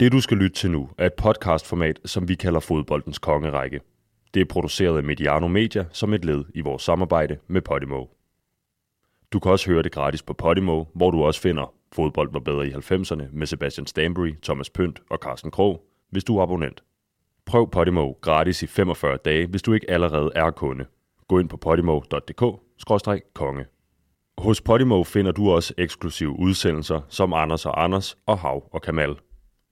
Det du skal lytte til nu er et podcastformat, som vi kalder Fodboldens Kongerække. Det er produceret af Mediano Media som et led i vores samarbejde med Podimo. Du kan også høre det gratis på Podimo, hvor du også finder Fodbold var bedre i 90'erne med Sebastian Stanbury, Thomas Pønt og Carsten Krog, hvis du er abonnent. Prøv Podimo gratis i 45 dage, hvis du ikke allerede er kunde. Gå ind på podimo.dk-konge. Hos Podimo finder du også eksklusive udsendelser som Anders og Anders og Hav og Kamal.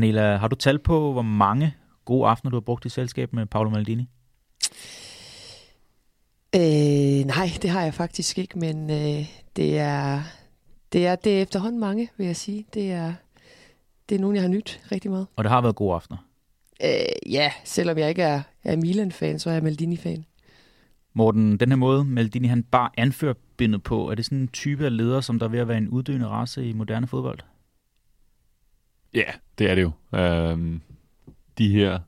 Anela, har du tal på, hvor mange gode aftener du har brugt i selskab med Paolo Maldini? Øh, nej, det har jeg faktisk ikke, men øh, det, er, det, er, det er efterhånden mange, vil jeg sige. Det er, det er nogen, jeg har nyt rigtig meget. Og det har været gode aftener? Øh, ja, selvom jeg ikke er, er Milan-fan, så er jeg Maldini-fan. Morten, den her måde, Maldini han bare anfører bindet på, er det sådan en type af leder, som der er ved at være en uddøende race i moderne fodbold? Ja, det er det jo. Øhm, de her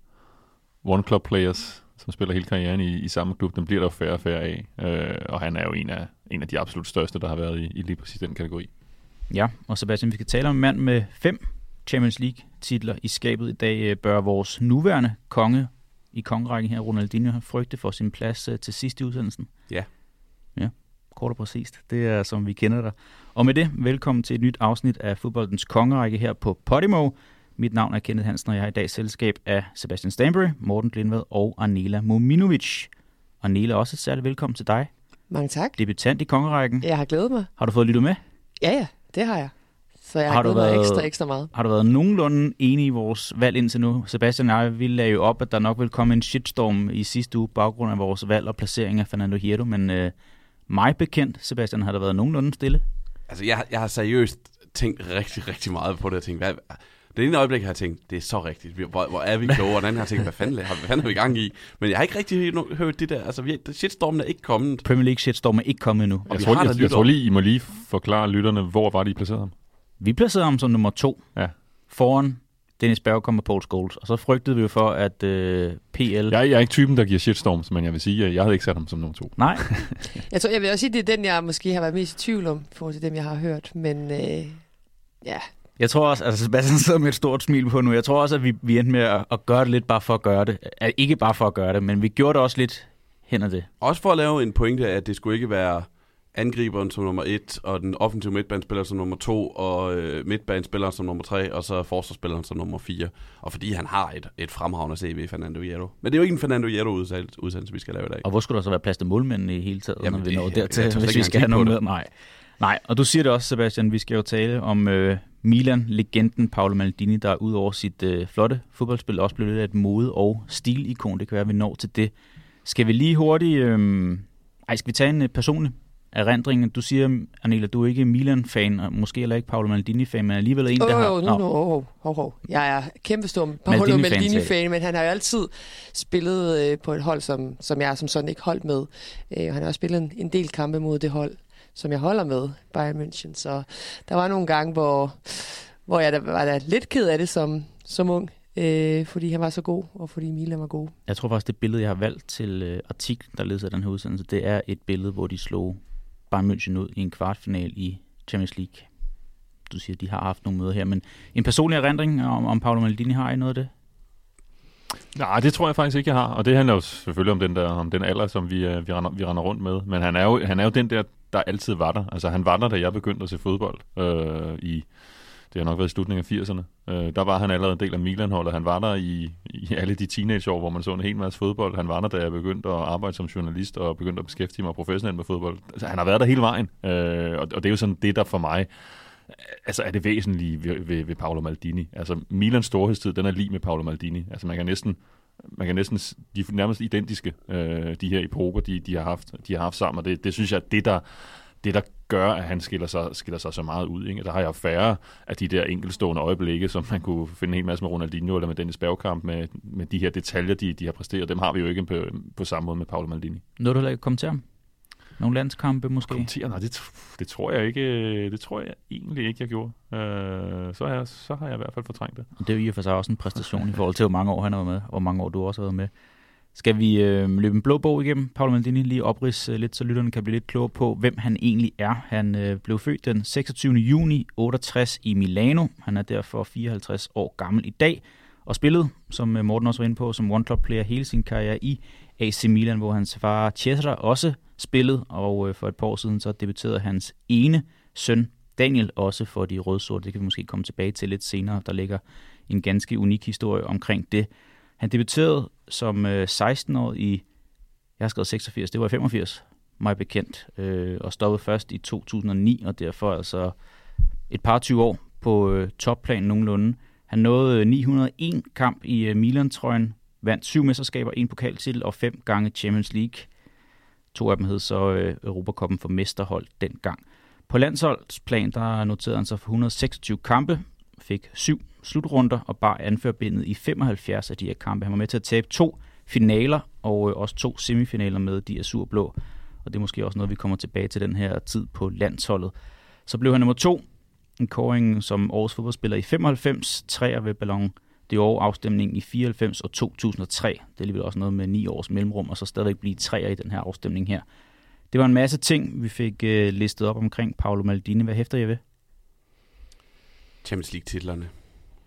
one-club players, som spiller hele karrieren i, i samme klub, dem bliver der jo færre og færre af. Øh, og han er jo en af, en af de absolut største, der har været i, i lige præcis den kategori. Ja, og Sebastian, vi skal tale om en mand med fem Champions League-titler i skabet i dag. Øh, bør vores nuværende konge i kongerækken her, Ronaldinho, frygte for sin plads øh, til sidst i udsendelsen? Ja. Kort og præcist. Det er, som vi kender dig. Og med det, velkommen til et nyt afsnit af Fodboldens Kongerække her på Podimo. Mit navn er Kenneth Hansen, og jeg har i dag selskab af Sebastian Stanbury, Morten Blindved og Arnela Mominovic. Arnela, også et særligt velkommen til dig. Mange tak. Debutant i kongerækken. Jeg har glædet mig. Har du fået lyttet med? Ja, ja, det har jeg. Så jeg har, Har du været- ekstra, ekstra meget. Har du været nogenlunde enig i vores valg indtil nu? Sebastian og jeg, vi lagde jo op, at der nok vil komme en shitstorm i sidste uge på baggrund af vores valg og placering af Fernando Hierro, men øh, mig bekendt, Sebastian, har der været nogenlunde stille. Altså, jeg, jeg har seriøst tænkt rigtig, rigtig meget på det. Jeg tænkt, hvad, det ene øjeblik har jeg tænkt, det er så rigtigt. Hvor, hvor er vi kloge? Og den har jeg tænkt, hvad fanden, hvad fanden er vi i gang i? Men jeg har ikke rigtig hørt det der. Altså, vi, shitstormen er ikke kommet. Premier League shitstorm er ikke kommet endnu. Og Jeg vi tror, har jeg, jeg, lyttet tror lige, I må lige forklare lytterne, hvor var de placeret ham? Vi placerede ham som nummer to Ja. foran Dennis Bergkamp og Paul Scholes. Og så frygtede vi jo for, at øh, PL... Jeg, jeg er ikke typen, der giver shitstorms, men jeg vil sige, at jeg havde ikke sat ham som nummer to. Nej, Jeg tror, jeg vil også sige, det er den, jeg måske har været mest i tvivl om, i forhold til dem, jeg har hørt. Men øh, ja, jeg tror også, altså Sebastian sidder med et stort smil på nu. Jeg tror også, at vi, vi endte med at, at gøre det lidt bare for at gøre det. Uh, ikke bare for at gøre det, men vi gjorde det også lidt hen ad det. Også for at lave en pointe at det skulle ikke være angriberen som nummer et, og den offensive midtbanespiller som nummer to, og øh, midtbanespilleren som nummer tre, og så forsvarsspilleren som nummer fire. Og fordi han har et, et fremragende CV, Fernando Hierro. Men det er jo ikke en Fernando Hierro-udsendelse, vi skal lave i dag. Og hvor skulle der så være plads til målmændene i hele taget, Jamen, når vi det- når jeg- dertil, jeg slet hvis vi skal have noget med? Nej. Nej, og du siger det også, Sebastian, vi skal jo tale om øh, Milan-legenden Paolo Maldini, der ud over sit øh, flotte fodboldspil også blev lidt af et mode- og stilikon. Det kan være, at vi når til det. Skal vi lige hurtigt... Øh, ej, skal vi tage en øh, personlig erindring? Du siger, Anela, du er ikke Milan-fan, og måske heller ikke Paolo Maldini-fan, men alligevel en, der Åh, har... oh, Nå, no, oh, oh, oh. Jeg er kæmpestor Paolo Maldini-fan, men han har jo altid spillet øh, på et hold, som, som jeg som sådan ikke holdt med. Øh, han har også spillet en, en del kampe mod det hold, som jeg holder med, Bayern München. Så der var nogle gange, hvor, hvor jeg da, var da lidt ked af det som, som ung, øh, fordi han var så god, og fordi Milan var god. Jeg tror faktisk, det billede, jeg har valgt til øh, artiklen, der leder den her udsendelse, det er et billede, hvor de slog Bayern München ud i en kvartfinal i Champions League. Du siger, de har haft nogle møder her, men en personlig erindring om, om Paolo Maldini har I noget af det? Nej, det tror jeg faktisk ikke, jeg har. Og det handler jo selvfølgelig om den, der, om den alder, som vi, øh, vi, render, vi render rundt med. Men han er, jo, han er jo den der, der altid var der. Altså, han var der, da jeg begyndte at se fodbold øh, i det har nok været i slutningen af 80'erne. Øh, der var han allerede en del af Milan-holdet. Han var der i, i alle de teenageår, hvor man så en hel masse fodbold. Han var der, da jeg begyndte at arbejde som journalist og begyndte at beskæftige mig professionelt med fodbold. Altså, han har været der hele vejen, øh, og, og det er jo sådan det, der for mig altså er det væsentlige ved, ved, ved Paolo Maldini. Altså Milans storhedstid, den er lige med Paolo Maldini. Altså man kan næsten, man kan næsten, de er nærmest identiske, øh, de her epoker, de, de, har haft, de har haft sammen, og det, det synes jeg, det der, det der gør, at han skiller sig, skiller sig så meget ud. Ikke? Der har jeg færre af de der enkelstående øjeblikke, som man kunne finde en hel masse med Ronaldinho eller med Dennis Bergkamp, med, med de her detaljer, de, de har præsteret. Dem har vi jo ikke på, på samme måde med Paolo Maldini. Noget, du ikke kommentere om? Nogle landskampe måske? Kommentere? Nej, det, det, tror jeg ikke. Det tror jeg egentlig ikke, jeg gjorde. Øh, så, har jeg, så har jeg i hvert fald fortrængt det. Det er jo i og for sig også en præstation i forhold til, hvor mange år han har været med, og hvor mange år du også har været med. Skal vi øh, løbe en blå bog igennem, Paolo Maldini, lige oprids øh, lidt, så lytterne kan blive lidt klogere på, hvem han egentlig er. Han øh, blev født den 26. juni 68 i Milano. Han er derfor 54 år gammel i dag, og spillede, som øh, Morten også var inde på, som one-club-player hele sin karriere i AC Milan, hvor hans far Cesare også spillede, og øh, for et par år siden så debuterede hans ene søn, Daniel, også for de rødsorte. Det kan vi måske komme tilbage til lidt senere. Der ligger en ganske unik historie omkring det. Han debuterede som øh, 16 år i, jeg har skrevet 86, det var i 85, mig bekendt, øh, og stoppede først i 2009, og derfor altså et par 20 år på øh, topplan nogenlunde. Han nåede øh, 901 kamp i øh, Milan-trøjen, vandt syv mesterskaber, en pokaltitel og fem gange Champions League. To af dem hed så øh, Europakoppen for mesterhold dengang. På landsholdsplan der noterede han sig for 126 kampe, fik syv slutrunder og bar anførbindet i 75 af de her kampe. Han var med til at tabe to finaler og øh, også to semifinaler med de azurblå. Og det er måske også noget, vi kommer tilbage til den her tid på landsholdet. Så blev han nummer to. En kåring som årets fodboldspiller i 95, træer ved Ballon det år afstemningen i 94 og 2003. Det er alligevel også noget med ni års mellemrum, og så stadigvæk blive træer i den her afstemning her. Det var en masse ting, vi fik øh, listet op omkring Paolo Maldini. Hvad hæfter jeg ved? Champions League-titlerne.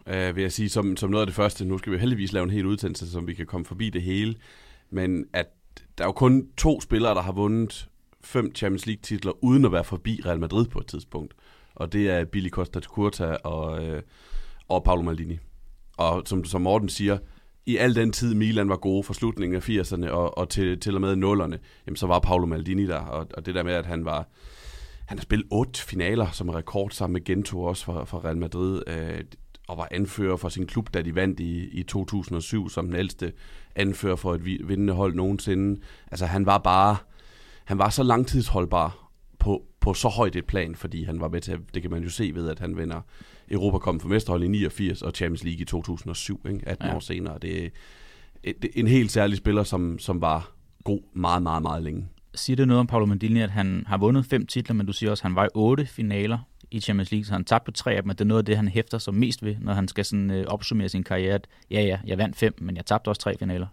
Uh, vil jeg sige, som, som noget af det første, nu skal vi heldigvis lave en hel udsendelse, som vi kan komme forbi det hele, men at der er jo kun to spillere, der har vundet fem Champions League-titler, uden at være forbi Real Madrid på et tidspunkt. Og det er Billy Costa Curta og, øh, og Paolo Maldini. Og som, som Morten siger, i al den tid Milan var gode fra slutningen af 80'erne og, og til, til og med nullerne, jamen så var Paolo Maldini der. Og, og det der med, at han var... Han har spillet otte finaler som rekord sammen med Gento også for, for Real Madrid. Øh, og var anfører for sin klub, da de vandt i, i 2007, som den ældste anfører for et vindende hold nogensinde. Altså han var bare, han var så langtidsholdbar på, på så højt et plan, fordi han var med til, det kan man jo se ved, at han vinder Europa kom for mesterhold i 89 og Champions League i 2007, ikke? 18 ja. år senere. Det er en helt særlig spiller, som, som var god meget, meget, meget længe. Siger det noget om Paolo Maldini, at han har vundet fem titler, men du siger også, at han var i otte finaler i Champions League, så han tabte på tre af dem, at det er noget af det, han hæfter sig mest ved, når han skal sådan, øh, opsummere sin karriere, at ja, ja, jeg vandt fem, men jeg tabte også tre finaler.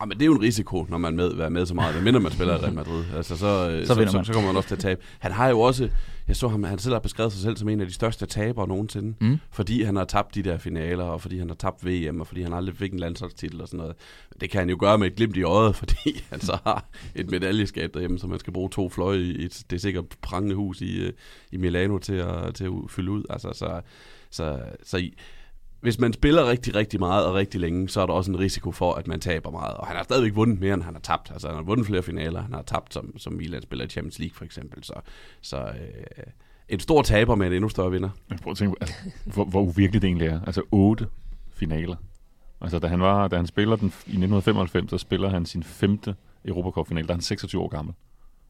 Ja, men det er jo en risiko, når man med, er med så meget. mindre man spiller i Real Madrid. Altså, så, øh, så, så, så, så, kommer man også til at tabe. Han har jo også, jeg så ham, han selv har beskrevet sig selv som en af de største tabere nogensinde. Mm. Fordi han har tabt de der finaler, og fordi han har tabt VM, og fordi han aldrig fik en landsholdstitel og sådan noget. Det kan han jo gøre med et glimt i øjet, fordi han så har et medaljeskab derhjemme, så man skal bruge to fløje i et, det er sikkert prangende hus i, øh, i Milano til at, til at fylde ud. Altså, så, så, så, så hvis man spiller rigtig, rigtig meget og rigtig længe, så er der også en risiko for, at man taber meget. Og han har stadigvæk vundet mere, end han har tabt. Altså, han har vundet flere finaler. Han har tabt som, som Milan spiller i Champions League, for eksempel. Så, så øh, en stor taber med en endnu større vinder. Jeg prøver at tænke, altså, hvor, hvor uvirkeligt det egentlig er. Altså otte finaler. Altså, da han, var, da han spiller den i 1995, så spiller han sin femte Europacup-final. Der er han 26 år gammel.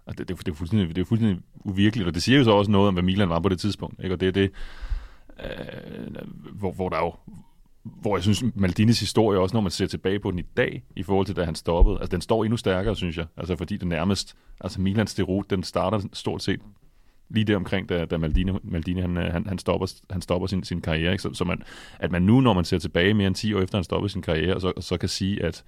Altså, det, det, det, er fuldstændig, det er fuldstændig uvirkeligt, og det siger jo så også noget om, hvad Milan var på det tidspunkt. Ikke? Og det er det, øh, hvor, hvor der jo hvor jeg synes, Maldinis historie, også når man ser tilbage på den i dag, i forhold til da han stoppede, altså den står endnu stærkere, synes jeg. Altså fordi det nærmest, altså Milans derot, den starter stort set lige der omkring, da, da Maldini, Maldini han, øh, han, han, stopper, han stopper sin, sin karriere. Ikke? Så, så man, at man nu, når man ser tilbage mere end 10 år efter, han stoppede sin karriere, så, så kan sige, at,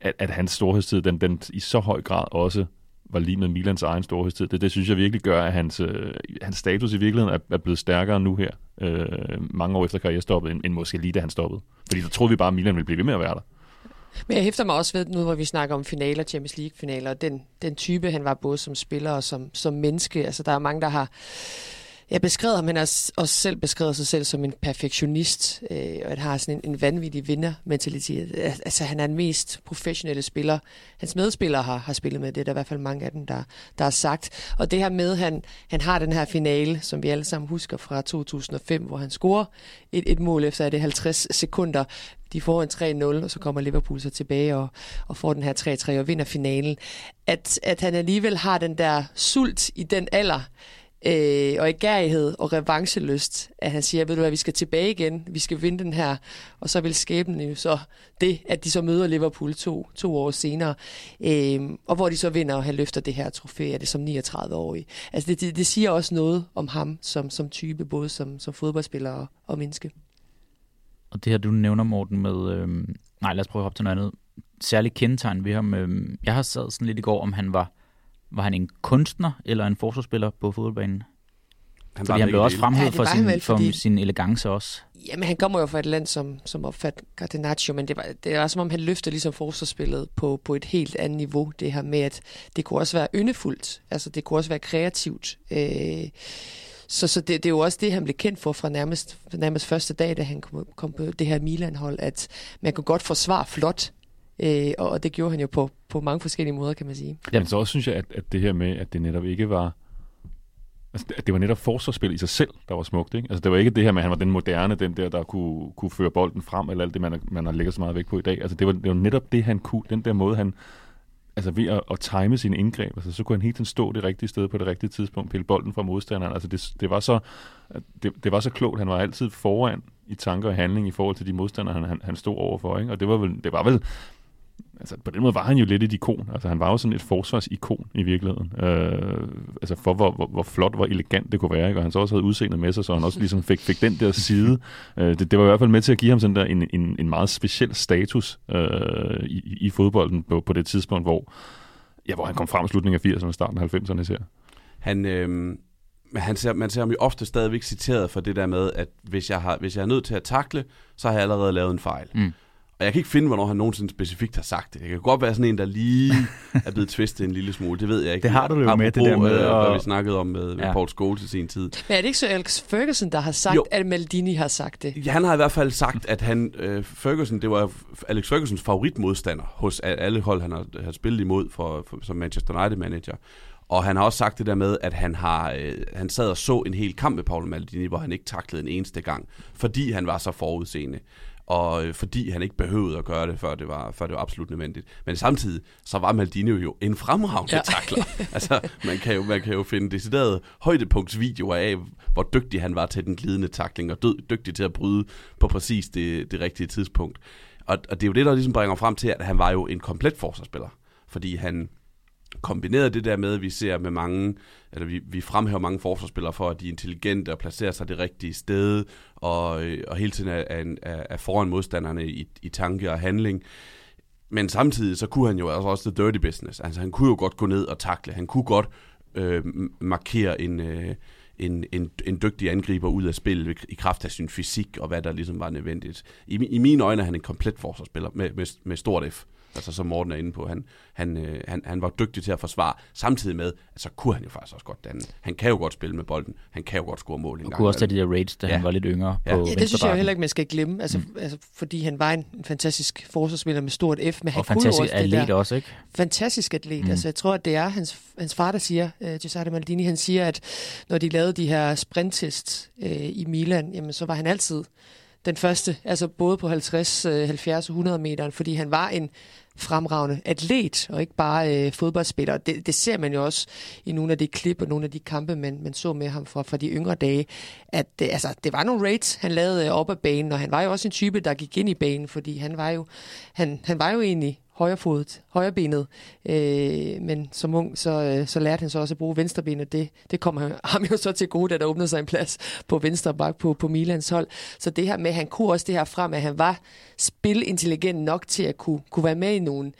at, at hans storhedstid, den, den i så høj grad også var lige med Milans egen storhedstid. Det, det synes jeg virkelig gør, at hans, øh, hans status i virkeligheden er, er blevet stærkere nu her, øh, mange år efter karrierestoppet, end, end måske lige da han stoppede. Fordi så troede vi bare, at Milan ville blive ved med at være der. Men jeg hæfter mig også ved, nu hvor vi snakker om finaler, Champions League-finaler, den, den type, han var både som spiller og som, som menneske. Altså, der er mange, der har jeg beskrev ham, han har også selv beskrevet sig selv som en perfektionist, øh, og han har sådan en, en vanvittig vindermentalitet. Altså, han er den mest professionelle spiller. Hans medspillere har, har spillet med det, der er i hvert fald mange af dem, der, der har sagt. Og det her med, han, han har den her finale, som vi alle sammen husker fra 2005, hvor han scorer et, et mål efter det 50 sekunder. De får en 3-0, og så kommer Liverpool så tilbage og, og får den her 3-3 og vinder finalen. At, at han alligevel har den der sult i den alder, øh, og gærighed og revancheløst, at han siger, ved du hvad, vi skal tilbage igen, vi skal vinde den her, og så vil skæbnen jo så det, at de så møder Liverpool to, to år senere, øh, og hvor de så vinder, og han løfter det her trofæ, er det som 39-årig. Altså det, det, det siger også noget om ham som, som type, både som, som fodboldspiller og, og menneske. Og det her, du nævner, Morten, med... Øh, nej, lad os prøve at hoppe til noget andet. Særligt kendetegn ved ham. Øh, jeg har sad sådan lidt i går, om han var var han en kunstner eller en forsvarsspiller på fodboldbanen? Han fordi han blev også fremhævet ja, for, sin, vel, fordi... for sin elegance også. Jamen, han kommer jo fra et land som, som opfatter Cardinaccio, men det var, det var som om, han løfter ligesom forsvarsspillet på, på et helt andet niveau. Det her med, at det kunne også være yndefuldt. Altså, det kunne også være kreativt. Øh, så, så det, det er jo også det, han blev kendt for fra nærmest, nærmest første dag, da han kom, kom på det her Milan-hold, at man kunne godt forsvare flot Øh, og det gjorde han jo på, på mange forskellige måder, kan man sige. Jamen så også synes jeg, at, at det her med, at det netop ikke var... Altså, at det var netop forsvarsspil i sig selv, der var smukt. Ikke? Altså, det var ikke det her med, at han var den moderne, den der, der kunne, kunne føre bolden frem, eller alt det, man, man har lægget så meget væk på i dag. Altså, det var, det var netop det, han kunne, den der måde, han, altså ved at, at time sine indgreb, altså, så kunne han helt tiden stå det rigtige sted på det rigtige tidspunkt, pille bolden fra modstanderen. Altså det, det, var så, det, det var så klogt. Han var altid foran i tanker og handling i forhold til de modstandere, han, han, han stod overfor. Ikke? Og det var, vel, det var vel altså på den måde var han jo lidt et ikon. Altså han var jo sådan et forsvarsikon i virkeligheden. Øh, altså for hvor, hvor, hvor flot, hvor elegant det kunne være. Ikke? Og han så også havde udseendet med sig, så han også ligesom fik, fik den der side. Øh, det, det var i hvert fald med til at give ham sådan der en, en, en meget speciel status øh, i, i fodbolden på, på det tidspunkt, hvor, ja, hvor han kom frem i slutningen af 80'erne og starten af 90'erne her. Han, øh, han ser, man ser ham jo ofte stadigvæk citeret for det der med, at hvis jeg, har, hvis jeg er nødt til at takle, så har jeg allerede lavet en fejl. Mm. Og jeg kan ikke finde, hvornår han nogensinde specifikt har sagt det. Det kan godt være sådan en, der lige er blevet twistet en lille smule. Det ved jeg ikke. Det har du jo med, det der med. Øh, og... Hvad vi snakkede om med, ja. Paul Scholes til sin tid. Men er det ikke så Alex Ferguson, der har sagt, jo. at Maldini har sagt det? Ja, han har i hvert fald sagt, at han, uh, Ferguson, det var Alex Fergusons favoritmodstander hos alle hold, han har, har spillet imod for, for, som Manchester United-manager. Og han har også sagt det der med, at han, har, øh, han sad og så en hel kamp med Paolo Maldini, hvor han ikke taklede en eneste gang, fordi han var så forudseende og øh, fordi han ikke behøvede at gøre det, før det var, før det var absolut nødvendigt. Men samtidig, så var Maldini jo en fremragende ja. takler. altså, man kan, jo, man kan jo finde deciderede højdepunktsvideoer af, hvor dygtig han var til den glidende takling, og død, dygtig til at bryde på præcis det, det rigtige tidspunkt. Og, og det er jo det, der ligesom bringer frem til, at han var jo en komplet forsvarsspiller. Fordi han, kombineret det der med, at vi ser med mange, eller vi, vi fremhæver mange forsvarsspillere for, at de er intelligente og placerer sig det rigtige sted, og, øh, og hele tiden er, er, er foran modstanderne i, i tanke og handling. Men samtidig så kunne han jo altså også det dirty business. Altså han kunne jo godt gå ned og takle. Han kunne godt øh, markere en, øh, en, en, en dygtig angriber ud af spil i kraft af sin fysik og hvad der ligesom var nødvendigt. I, i mine øjne er han en komplet forsvarsspiller med, med, med stort F. Altså som Morten er inde på, han, han, øh, han, han var dygtig til at forsvare, samtidig med, at så kunne han jo faktisk også godt danne. Han kan jo godt spille med bolden, han kan jo godt score mål en gang. kunne også tage de der raids, da ja. han var lidt yngre ja. på Ja, det synes jeg jo heller ikke, man skal glemme, altså, mm. altså, fordi han var en, en fantastisk forsvarsspiller med stort F, men han og fantastisk også atlet det der. også, ikke? Fantastisk atlet, mm. altså jeg tror, at det er hans, hans far, der siger, uh, Giuseppe Maldini, han siger, at når de lavede de her sprinttest uh, i Milan, jamen så var han altid den første, altså både på 50, 70 og 100 meter, fordi han var en fremragende atlet, og ikke bare øh, fodboldspiller. Det, det ser man jo også i nogle af de klip og nogle af de kampe, man, man så med ham fra, fra de yngre dage, at øh, altså, det var nogle raids, han lavede øh, op ad banen, og han var jo også en type, der gik ind i banen, fordi han var jo, han, han var jo egentlig højrefodet, højrebenet. Øh, men som ung, så, øh, så lærte han så også at bruge venstrebenet. Det, det kom ham, ham jo så til gode, da der åbnede sig en plads på venstre bak på, på Milans hold. Så det her med, han kunne også det her frem, at han var spilintelligent nok til at kunne, kunne være med i nogle,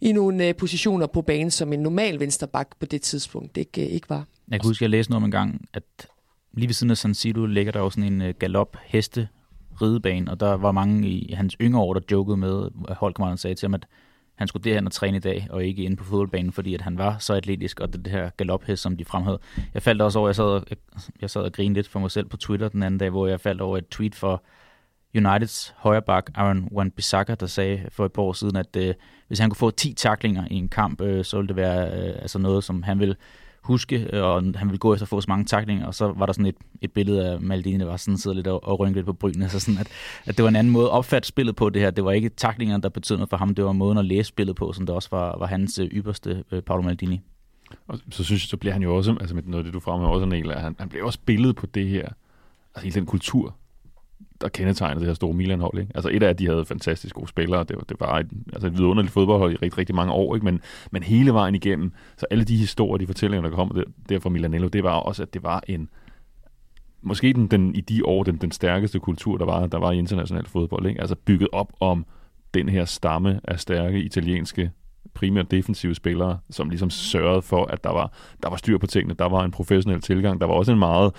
i nogle øh, positioner på banen, som en normal vensterbak på det tidspunkt ikke, øh, ikke var. Jeg kan huske, at jeg læste noget om en gang, at lige ved siden af San Siro ligger der jo sådan en øh, galop heste ridebane, og der var mange i hans yngre år, der jokede med, at holdkammeraterne sagde til ham, at han skulle derhen og træne i dag, og ikke inde på fodboldbanen, fordi at han var så atletisk, og det, det her galophest, som de fremhævede. Jeg faldt også over, jeg sad, og, jeg sad og grinede lidt for mig selv på Twitter den anden dag, hvor jeg faldt over et tweet for Uniteds højreback Aaron Wan-Bissaka, der sagde for et par år siden, at øh, hvis han kunne få 10 taklinger i en kamp, øh, så ville det være øh, altså noget, som han ville huske, øh, og han ville gå efter at få så mange taklinger, og så var der sådan et, et billede af Maldini, der var sådan sidder lidt og, og rynket lidt på brynene, så sådan at, at det var en anden måde at opfatte spillet på det her. Det var ikke taklingerne, der betød noget for ham, det var måden at læse spillet på, som det også var, var hans øh, ypperste, øh, Paolo Maldini. Og så synes jeg, så bliver han jo også, altså med noget af det, du fremhæver også, Niel, at han, han bliver også billedet på det her, altså hele den kultur, der kendetegnede det her store Milan-hold. Ikke? Altså et af, at de havde fantastisk gode spillere, det var, det var et, altså et vidunderligt fodboldhold i rigtig, rigtig mange år, ikke? Men, men hele vejen igennem, så alle de historier, de fortællinger, der kom der, der fra Milanello, det var også, at det var en, måske den, den, i de år den, den stærkeste kultur, der var, der var i international fodbold. Ikke? Altså bygget op om den her stamme af stærke italienske primært defensive spillere, som ligesom sørgede for, at der var, der var styr på tingene, der var en professionel tilgang, der var også en meget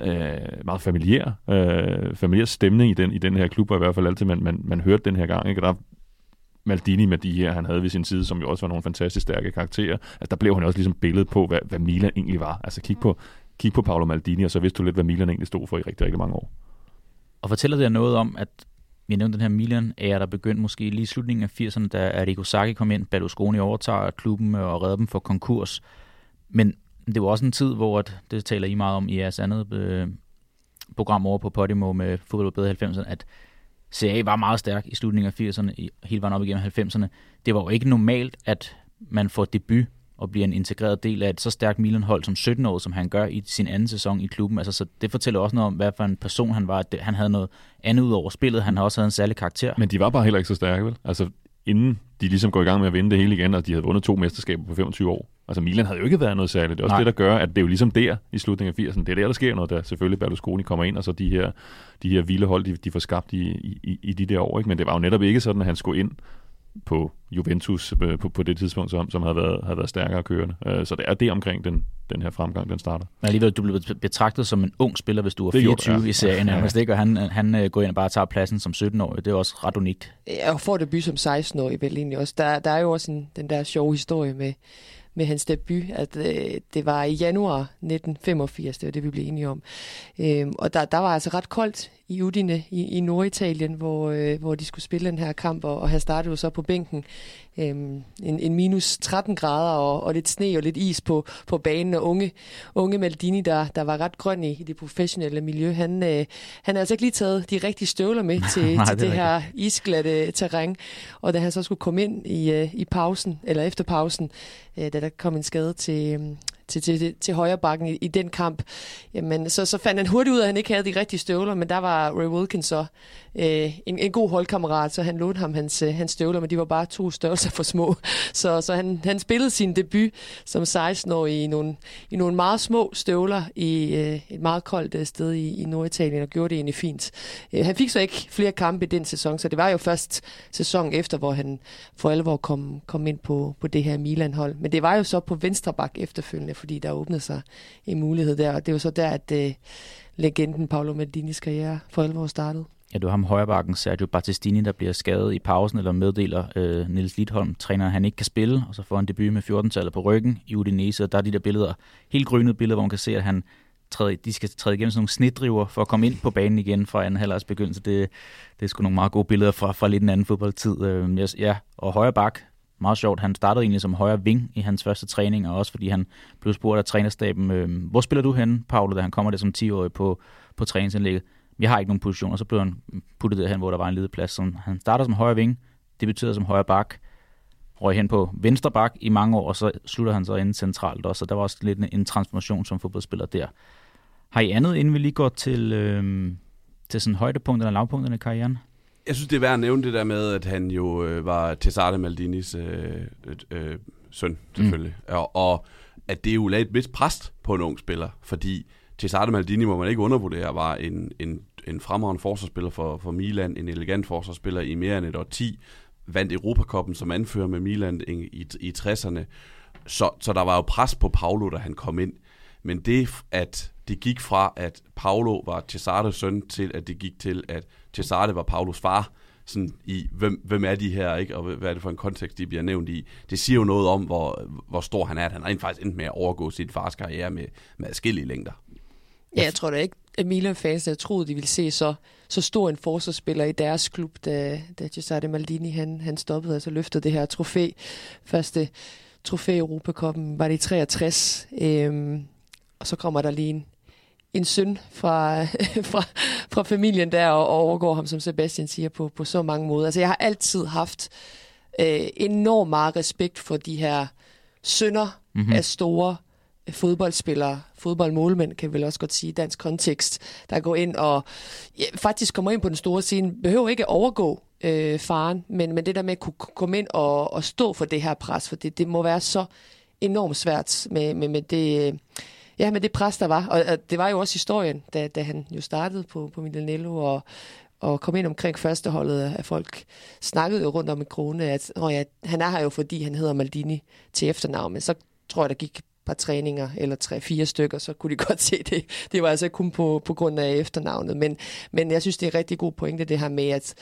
øh, meget familiær, øh, familiær stemning i den, i den her klub, og i hvert fald altid, man, man, man hørte den her gang. Ikke? Og der Maldini med de her, han havde ved sin side, som jo også var nogle fantastisk stærke karakterer, altså der blev han også ligesom billedet på, hvad, hvad Milan egentlig var. Altså kig på, kig på Paolo Maldini, og så vidste du lidt, hvad Milan egentlig stod for i rigtig, rigtig mange år. Og fortæller det noget om, at vi nævnte den her Milan, er der begyndte måske lige i slutningen af 80'erne, da Arrigo Sacchi kom ind, Berlusconi overtager klubben og redder dem for konkurs. Men det var også en tid, hvor at, det taler I meget om i jeres andet øh, program over på Podimo med fodbold bedre 90'erne, at CA var meget stærk i slutningen af 80'erne, hele vejen op igennem 90'erne. Det var jo ikke normalt, at man får debut og bliver en integreret del af et så stærkt Milan-hold som 17 år, som han gør i sin anden sæson i klubben. Altså, så det fortæller også noget om, hvad for en person han var. At han havde noget andet ud over spillet. Han har også havde en særlig karakter. Men de var bare heller ikke så stærke, vel? Altså, inden de ligesom går i gang med at vinde det hele igen, og de havde vundet to mesterskaber på 25 år. Altså Milan havde jo ikke været noget særligt. Det er også Nej. det, der gør, at det er jo ligesom der i slutningen af 80'erne. Det er der, der sker noget, der selvfølgelig Berlusconi kommer ind, og så de her, de her vilde hold, de, de får skabt i, i, i de der år. Ikke? Men det var jo netop ikke sådan, at han skulle ind på Juventus øh, på, på det tidspunkt, som, som havde, været, havde været stærkere kørende. Øh, så det er det omkring den, den her fremgang, den starter. Men alligevel, du blev betragtet som en ung spiller, hvis du var 24 ja. i serien. Ja. det, og han, han øh, går ind og bare tager pladsen som 17-årig. Det er også ret unikt. Ja, og får debut som 16-årig vel egentlig også. Der, der er jo også en, den der sjove historie med, med hans debut, at øh, det var i januar 1985, det var det, vi blev enige om. Øhm, og der, der var altså ret koldt i Udine i, i Norditalien, hvor, øh, hvor de skulle spille den her kamp, og, og han startede jo så på bænken. Øhm, en, en minus 13 grader og, og lidt sne og lidt is på, på banen, og unge, unge Maldini, der, der var ret grøn i, i det professionelle miljø, han, øh, han har altså ikke lige taget de rigtige støvler med til, Nej, til det, det her isglatte terræn. Og da han så skulle komme ind i, øh, i pausen, eller efter pausen, øh, da der kom en skade til, øh, til, til, til højre bakken i, i den kamp, jamen, så, så fandt han hurtigt ud af, at han ikke havde de rigtige støvler, men der var Ray Wilkins så øh, en, en god holdkammerat, så han lånte ham hans, øh, hans støvler, men de var bare to størrelser for små. Så, så han, han spillede sin debut som 16-årig i nogle, i nogle meget små støvler i øh, et meget koldt øh, sted i, i Norditalien, og gjorde det egentlig fint. Øh, han fik så ikke flere kampe i den sæson, så det var jo først sæson efter, hvor han for alvor kom, kom ind på, på det her Milan-hold. Men det var jo så på venstre bak efterfølgende, fordi der åbnede sig en mulighed der, og det var så der, at øh, legenden Paolo Maldinis karriere for alvor startede. Ja, du har ham højrebakken Sergio Battistini, der bliver skadet i pausen, eller meddeler øh, Nils Lidholm, træner, han ikke kan spille, og så får han debut med 14-tallet på ryggen i Udinese, og der er de der billeder, helt grønne billeder, hvor man kan se, at han træde, de skal træde igennem sådan nogle snitdriver for at komme ind på banen igen fra anden halvårs begyndelse. Det, det er sgu nogle meget gode billeder fra, fra lidt en anden fodboldtid. Øh, ja, og højre bak, meget sjovt. Han startede egentlig som højre ving i hans første træning, og også fordi han blev spurgt af trænerstaben, øh, hvor spiller du henne, Paolo, da han kommer der som 10-årig på, på træningsindlægget? Vi har ikke nogen position, og så blev han puttet derhen, hvor der var en ledig plads. Så han starter som højre ving, debuterede som højre bak, røg hen på venstre bak i mange år, og så slutter han så inde centralt også. Så der var også lidt en, en transformation som fodboldspiller der. Har I andet, inden vi lige går til, øh, til sådan højdepunkterne eller lavpunkterne i karrieren? Jeg synes, det er værd at nævne det der med, at han jo øh, var Cesare Maldinis øh, øh, søn, selvfølgelig. Mm. Og, og at det jo lagde et vist pres på en ung spiller, fordi Cesare Maldini må man ikke undervurdere, var en, en, en fremragende forsvarsspiller for, for Milan, en elegant forsvarsspiller i mere end et år 10, vandt Europakoppen som anfører med Milan i, i, i 60'erne. Så, så der var jo pres på Paulo, da han kom ind. Men det, at det gik fra, at Paolo var Cesares søn, til at det gik til, at Cesare var Paulos far, sådan i, hvem, hvem er de her, ikke? og hvad er det for en kontekst, de bliver nævnt i. Det siger jo noget om, hvor, hvor stor han er, at han rent faktisk endt med at overgå sin fars karriere med, med adskillige længder. Ja, jeg tror da ikke, at Milan-fans havde troet, de ville se så, så stor en forsvarsspiller i deres klub, da, da Giuseppe Maldini han, han stoppede, altså løftede det her trofæ. Første trofæ i Europacupen var det i 63. Øhm, og så kommer der lige en, en søn fra, fra, fra familien der og overgår ham, som Sebastian siger, på, på så mange måder. Altså jeg har altid haft øh, enormt meget respekt for de her sønner mm-hmm. af store fodboldspillere, fodboldmålmænd, kan vi vel også godt sige, i dansk kontekst, der går ind og ja, faktisk kommer ind på den store scene, behøver ikke overgå øh, faren, men, men det der med at kunne komme ind og, og stå for det her pres, for det, det må være så enormt svært med, med, med det... Ja, men det pres, der var. Og, og det var jo også historien, da, da han jo startede på, på Milanello, og, og kom ind omkring førsteholdet, at folk snakkede jo rundt om i krone, at oh ja, han er her jo, fordi han hedder Maldini til efternavn, men så tror jeg, der gik par træninger, eller tre-fire stykker, så kunne de godt se det. Det var altså kun på, på grund af efternavnet. Men, men jeg synes, det er en rigtig god pointe, det her med, at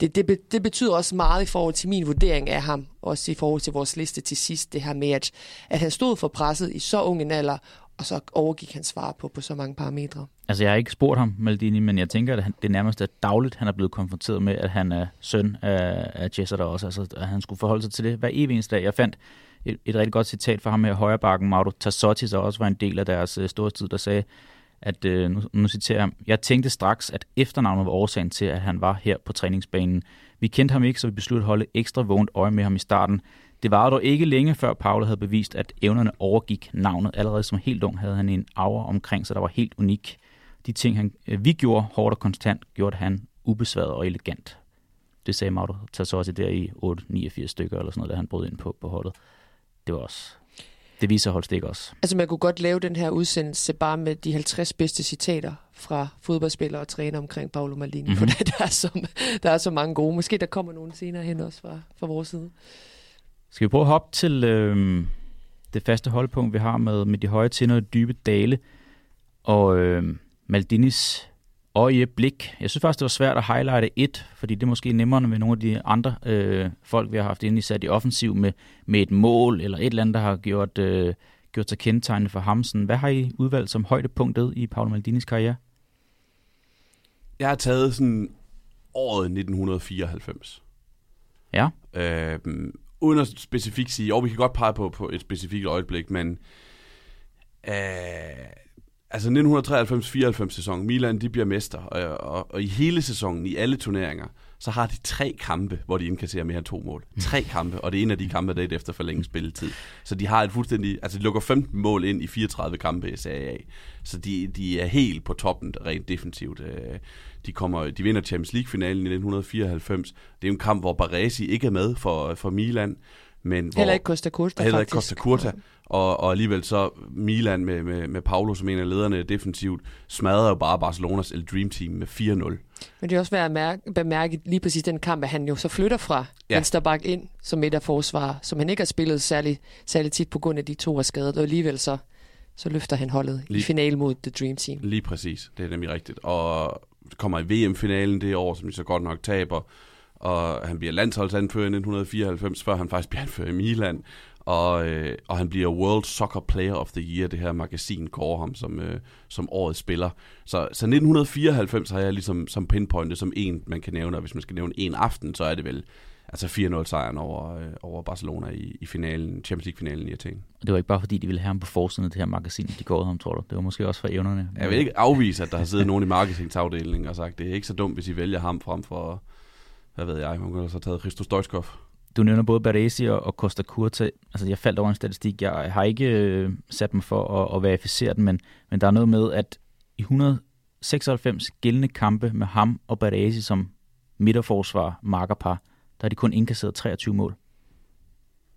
det, det, det betyder også meget i forhold til min vurdering af ham, også i forhold til vores liste til sidst, det her med, at, at han stod for presset i så ung en alder, og så overgik hans svar på, på så mange parametre. Altså, jeg har ikke spurgt ham, Maldini, men jeg tænker, at det nærmest er dagligt, han er blevet konfronteret med, at han er søn af, af Jesser der også. Altså, at han skulle forholde sig til det hver evig eneste dag. Jeg fandt et, et rigtig godt citat fra ham her højrebakken, Mauro Tassotti, der også var en del af deres øh, stortid, der sagde, at, øh, nu, nu citerer jeg, jeg tænkte straks, at efternavnet var årsagen til, at han var her på træningsbanen. Vi kendte ham ikke, så vi besluttede at holde ekstra vågent øje med ham i starten. Det var dog ikke længe før Paolo havde bevist, at evnerne overgik navnet. Allerede som helt ung havde han en aura omkring sig, der var helt unik. De ting, han, øh, vi gjorde hårdt og konstant, gjorde han ubesværet og elegant. Det sagde Mauro Tassotti der i 8-89 stykker, eller sådan noget, da han brød ind på, på holdet det var også det viser Holstik også. Altså man kunne godt lave den her udsendelse bare med de 50 bedste citater fra fodboldspillere og træner omkring Paolo Maldini, mm-hmm. for der, der, er så, der er så mange gode. Måske der kommer nogen senere hen også fra, fra vores side. Skal vi prøve at hoppe til øh, det faste holdpunkt, vi har med, med de høje tinder og dybe dale, og øh, Maldinis i blik. Jeg synes faktisk, det var svært at highlighte et, fordi det er måske nemmere med nogle af de andre øh, folk, vi har haft inde i sat i offensiv med, med et mål, eller et eller andet, der har gjort, øh, gjort sig kendetegnende for Hamsen. Hvad har I udvalgt som højdepunktet i Paolo Maldinis karriere? Jeg har taget sådan året 1994. Ja. Øh, uden at specifikt sige, og vi kan godt pege på, på et specifikt øjeblik, men øh, Altså 1993-94 sæson, Milan de bliver mester, og, og, og i hele sæsonen, i alle turneringer, så har de tre kampe, hvor de indkasserer mere end to mål. Tre kampe, og det er en af de kampe, der er efter for længe spilletid. Så de har et fuldstændig, altså de lukker 15 mål ind i 34 kampe i Serie A. Så de, de er helt på toppen rent defensivt. Øh, de, kommer, de vinder Champions League-finalen i 1994. Det er en kamp, hvor Baresi ikke er med for, for Milan. Men hvor, heller ikke Costa Curta, Heller ikke Costa Curta. Og, og alligevel så Milan med, med, med Paulo som en af lederne defensivt, smadrer jo bare Barcelonas El Dream Team med 4-0. Men det er også værd at mærke, bemærke lige præcis den kamp, at han jo så flytter fra ja. Vensterbak ind som midt af forsvar, som han ikke har spillet særlig, særlig tit på grund af de to er skadet, og alligevel så, så løfter han holdet lige, i finalen mod The Dream Team. Lige præcis, det er nemlig rigtigt. Og kommer i VM-finalen det år, som de så godt nok taber, og han bliver landsholdsanfører i 1994, før han faktisk bliver anfører i Milan, og, øh, og han bliver World Soccer Player of the Year, det her magasin kårer ham som, øh, som årets spiller. Så, så 1994 har jeg ligesom som pinpointet som en, man kan nævne, og hvis man skal nævne en aften, så er det vel altså 4-0 sejren over, øh, over Barcelona i, i finalen, Champions League-finalen i Athen. Og det var ikke bare fordi, de ville have ham på forsiden af det her magasin, de går ham, tror du? Det var måske også for evnerne. Jeg vil ikke afvise, at der har siddet nogen i marketingsafdelingen og sagt, det er ikke så dumt, hvis I vælger ham frem for, hvad ved jeg, man kunne have taget Christo Stoichkov. Du nævner både Baresi og, og Costa Curta. Altså, jeg faldt over en statistik. Jeg har ikke øh, sat mig for at, at verificere den, men, men der er noget med, at i 196 gældende kampe med ham og Baresi som midterforsvar, markerpar, der har de kun indkasseret 23 mål.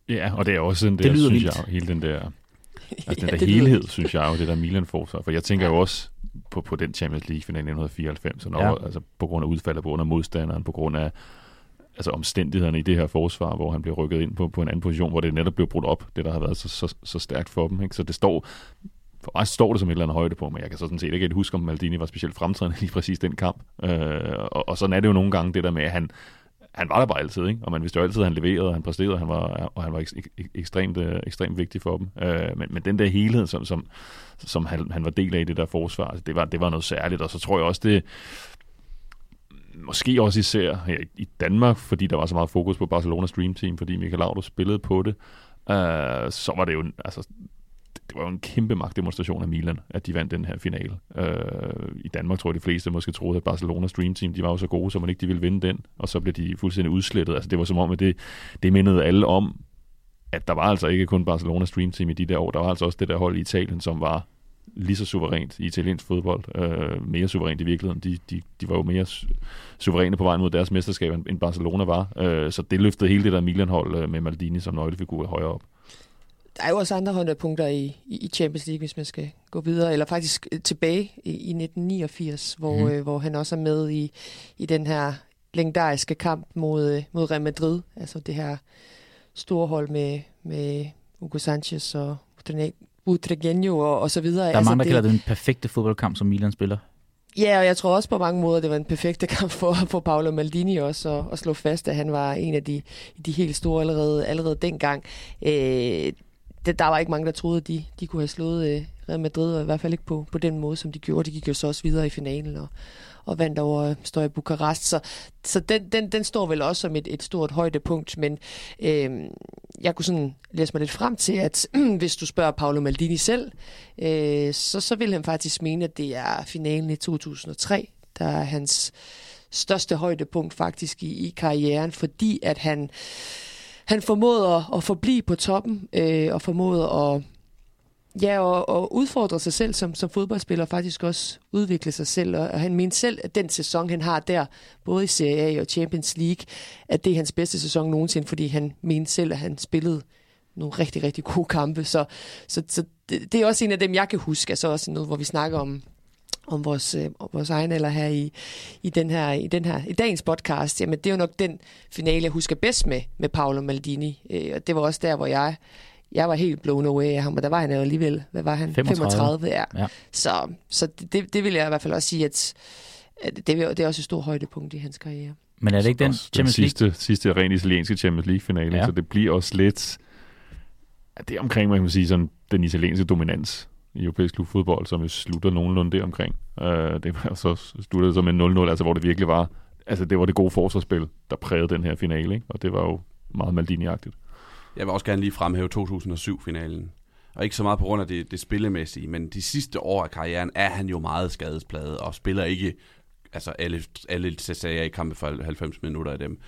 Ja, og det er også sådan der, det synes vildt. jeg, hele den der, altså ja, den der helhed, lyder... synes jeg jo, det der Milan-forsvar. For jeg tænker jo også på, på den Champions League-finale 1994, og ja. altså på grund af udfaldet, på grund af modstanderen, på grund af altså omstændighederne i det her forsvar, hvor han bliver rykket ind på, på en anden position, hvor det netop blev brudt op, det der har været så, så, så stærkt for dem. Ikke? Så det står, for mig står det som et eller andet højde på, men jeg kan sådan set ikke huske, om Maldini var specielt fremtrædende lige præcis den kamp. Øh, og, og sådan er det jo nogle gange, det der med, at han, han var der bare altid, ikke? og man vidste jo altid, at han leverede, og han præsterede, og han var, og han var ek, ek, ekstremt, øh, ekstremt vigtig for dem. Øh, men, men den der helhed, som, som, som han, han var del af i det der forsvar, altså, det, var, det var noget særligt, og så tror jeg også, det måske også især her i Danmark, fordi der var så meget fokus på Barcelonas Dream Team, fordi Michael Laudrup spillede på det, øh, så var det jo, altså, det var jo en kæmpe magtdemonstration af Milan, at de vandt den her finale. Øh, I Danmark tror jeg, de fleste måske troede, at Barcelonas Dream Team, de var jo så gode, så man ikke de ville vinde den, og så blev de fuldstændig udslettet. Altså det var som om, at det, det mindede alle om, at der var altså ikke kun Barcelonas Dream Team i de der år, der var altså også det der hold i Italien, som var lige så suverænt i italiensk fodbold, øh, mere suverænt i virkeligheden. De, de, de var jo mere suveræne på vejen mod deres mesterskab, end Barcelona var. Øh, så det løftede hele det der Milan-hold øh, med Maldini som nøglefigur højere op der er jo også andre højdepunkter i, i Champions League, hvis man skal gå videre, eller faktisk øh, tilbage i, i 1989, hvor, mm. øh, hvor han også er med i, i den her legendariske kamp mod, øh, mod Real Madrid, altså det her store hold med, med Hugo Sanchez og Utregenio og, og så videre. Der er altså, mange, der det, kalder det den perfekte fodboldkamp, som Milan spiller. Ja, og jeg tror også på mange måder, det var en perfekte kamp for, for Paolo Maldini også at, at slå fast, at han var en af de, de helt store allerede, allerede dengang. Øh, det, der var ikke mange, der troede, at de, de kunne have slået øh, Real Madrid, og i hvert fald ikke på, på den måde, som de gjorde. De gik jo så også videre i finalen og, og vandt over øh, Bukarest. Så, så den, den, den står vel også som et, et stort højdepunkt, men øh, jeg kunne sådan læse mig lidt frem til, at hvis du spørger Paolo Maldini selv, øh, så, så vil han faktisk mene, at det er finalen i 2003, der er hans største højdepunkt faktisk i, i karrieren, fordi at han øh, han formåede at, at forblive på toppen, øh, og formåede at, ja, og, og udfordre sig selv som, som fodboldspiller, og faktisk også udvikle sig selv. Og, og han mente selv, at den sæson, han har der, både i Serie A og Champions League, at det er hans bedste sæson nogensinde, fordi han mente selv, at han spillede nogle rigtig, rigtig gode kampe. Så, så, så det, det er også en af dem, jeg kan huske. Altså også noget, hvor vi snakker om om vores, øh, om vores egen eller her i, i, den her, i, den her, i dagens podcast, jamen det er jo nok den finale, jeg husker bedst med, med Paolo Maldini. Øh, og det var også der, hvor jeg, jeg var helt blown away af ham, og der var han jo alligevel, hvad var han? 35. 35 ja. ja. Så, så det, det vil jeg i hvert fald også sige, at, at det, det er også et stort højdepunkt i hans karriere. Men er det ikke den Champions League? Sidste, sidste rent italienske Champions League-finale, ja. så det bliver også lidt... Det er omkring, man kan sige, sådan, den italienske dominans i europæisk klubfodbold, som jo slutter nogenlunde omkring. Øh, det var altså så sluttede så med 0-0, altså hvor det virkelig var, altså det var det gode forsvarsspil, der prægede den her finale, ikke? og det var jo meget Maldini-agtigt. Jeg vil også gerne lige fremhæve 2007-finalen. Og ikke så meget på grund af det, det spillemæssige, men de sidste år af karrieren er han jo meget skadespladet, og spiller ikke altså alle, alle CSA-kampe for 90 minutter af dem.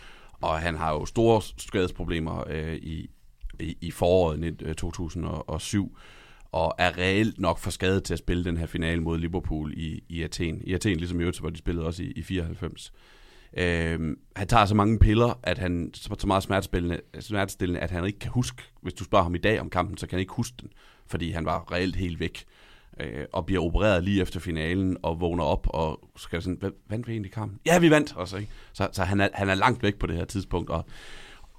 Og han har jo store skadesproblemer øh, i, i, i foråret øh, 2007 og er reelt nok for skadet til at spille den her finale mod Liverpool i, i Athen. I Athen, ligesom i Øvrigt, hvor de spillede også i, i 94. Øhm, han tager så mange piller, at han så, så meget smertestillende, smertestillende, at han ikke kan huske, hvis du spørger ham i dag om kampen, så kan han ikke huske den, fordi han var reelt helt væk. Øh, og bliver opereret lige efter finalen, og vågner op, og skal sådan, vandt vi egentlig kampen? Ja, vi vandt også, ikke? Så, så han, er, han er langt væk på det her tidspunkt, og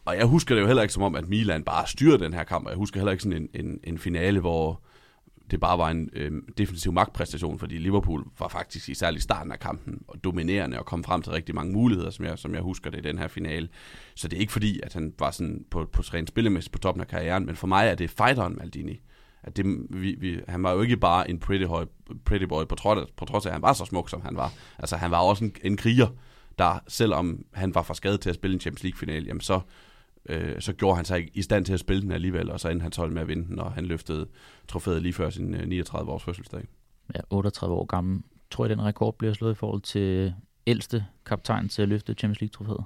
og jeg husker det jo heller ikke som om, at Milan bare styrede den her kamp. Jeg husker heller ikke sådan en, en, en finale, hvor det bare var en øh, defensiv magtpræstation, fordi Liverpool var faktisk i særlig starten af kampen og dominerende og kom frem til rigtig mange muligheder, som jeg, som jeg husker det i den her finale. Så det er ikke fordi, at han var sådan på, på rent spillemæssigt på toppen af karrieren, men for mig er det fighteren Maldini. At det, vi, vi, han var jo ikke bare en pretty, boy, pretty boy på trods, på trods af, at han var så smuk, som han var. Altså han var også en, en kriger, der selvom han var for skadet til at spille en Champions League-finale, jamen så øh, så gjorde han sig i stand til at spille den alligevel, og så endte han 12 med at vinde den, og han løftede trofæet lige før sin øh, 39 års fødselsdag. Ja, 38 år gammel. Tror jeg, den rekord bliver slået i forhold til ældste kaptajn til at løfte Champions League-trofæet?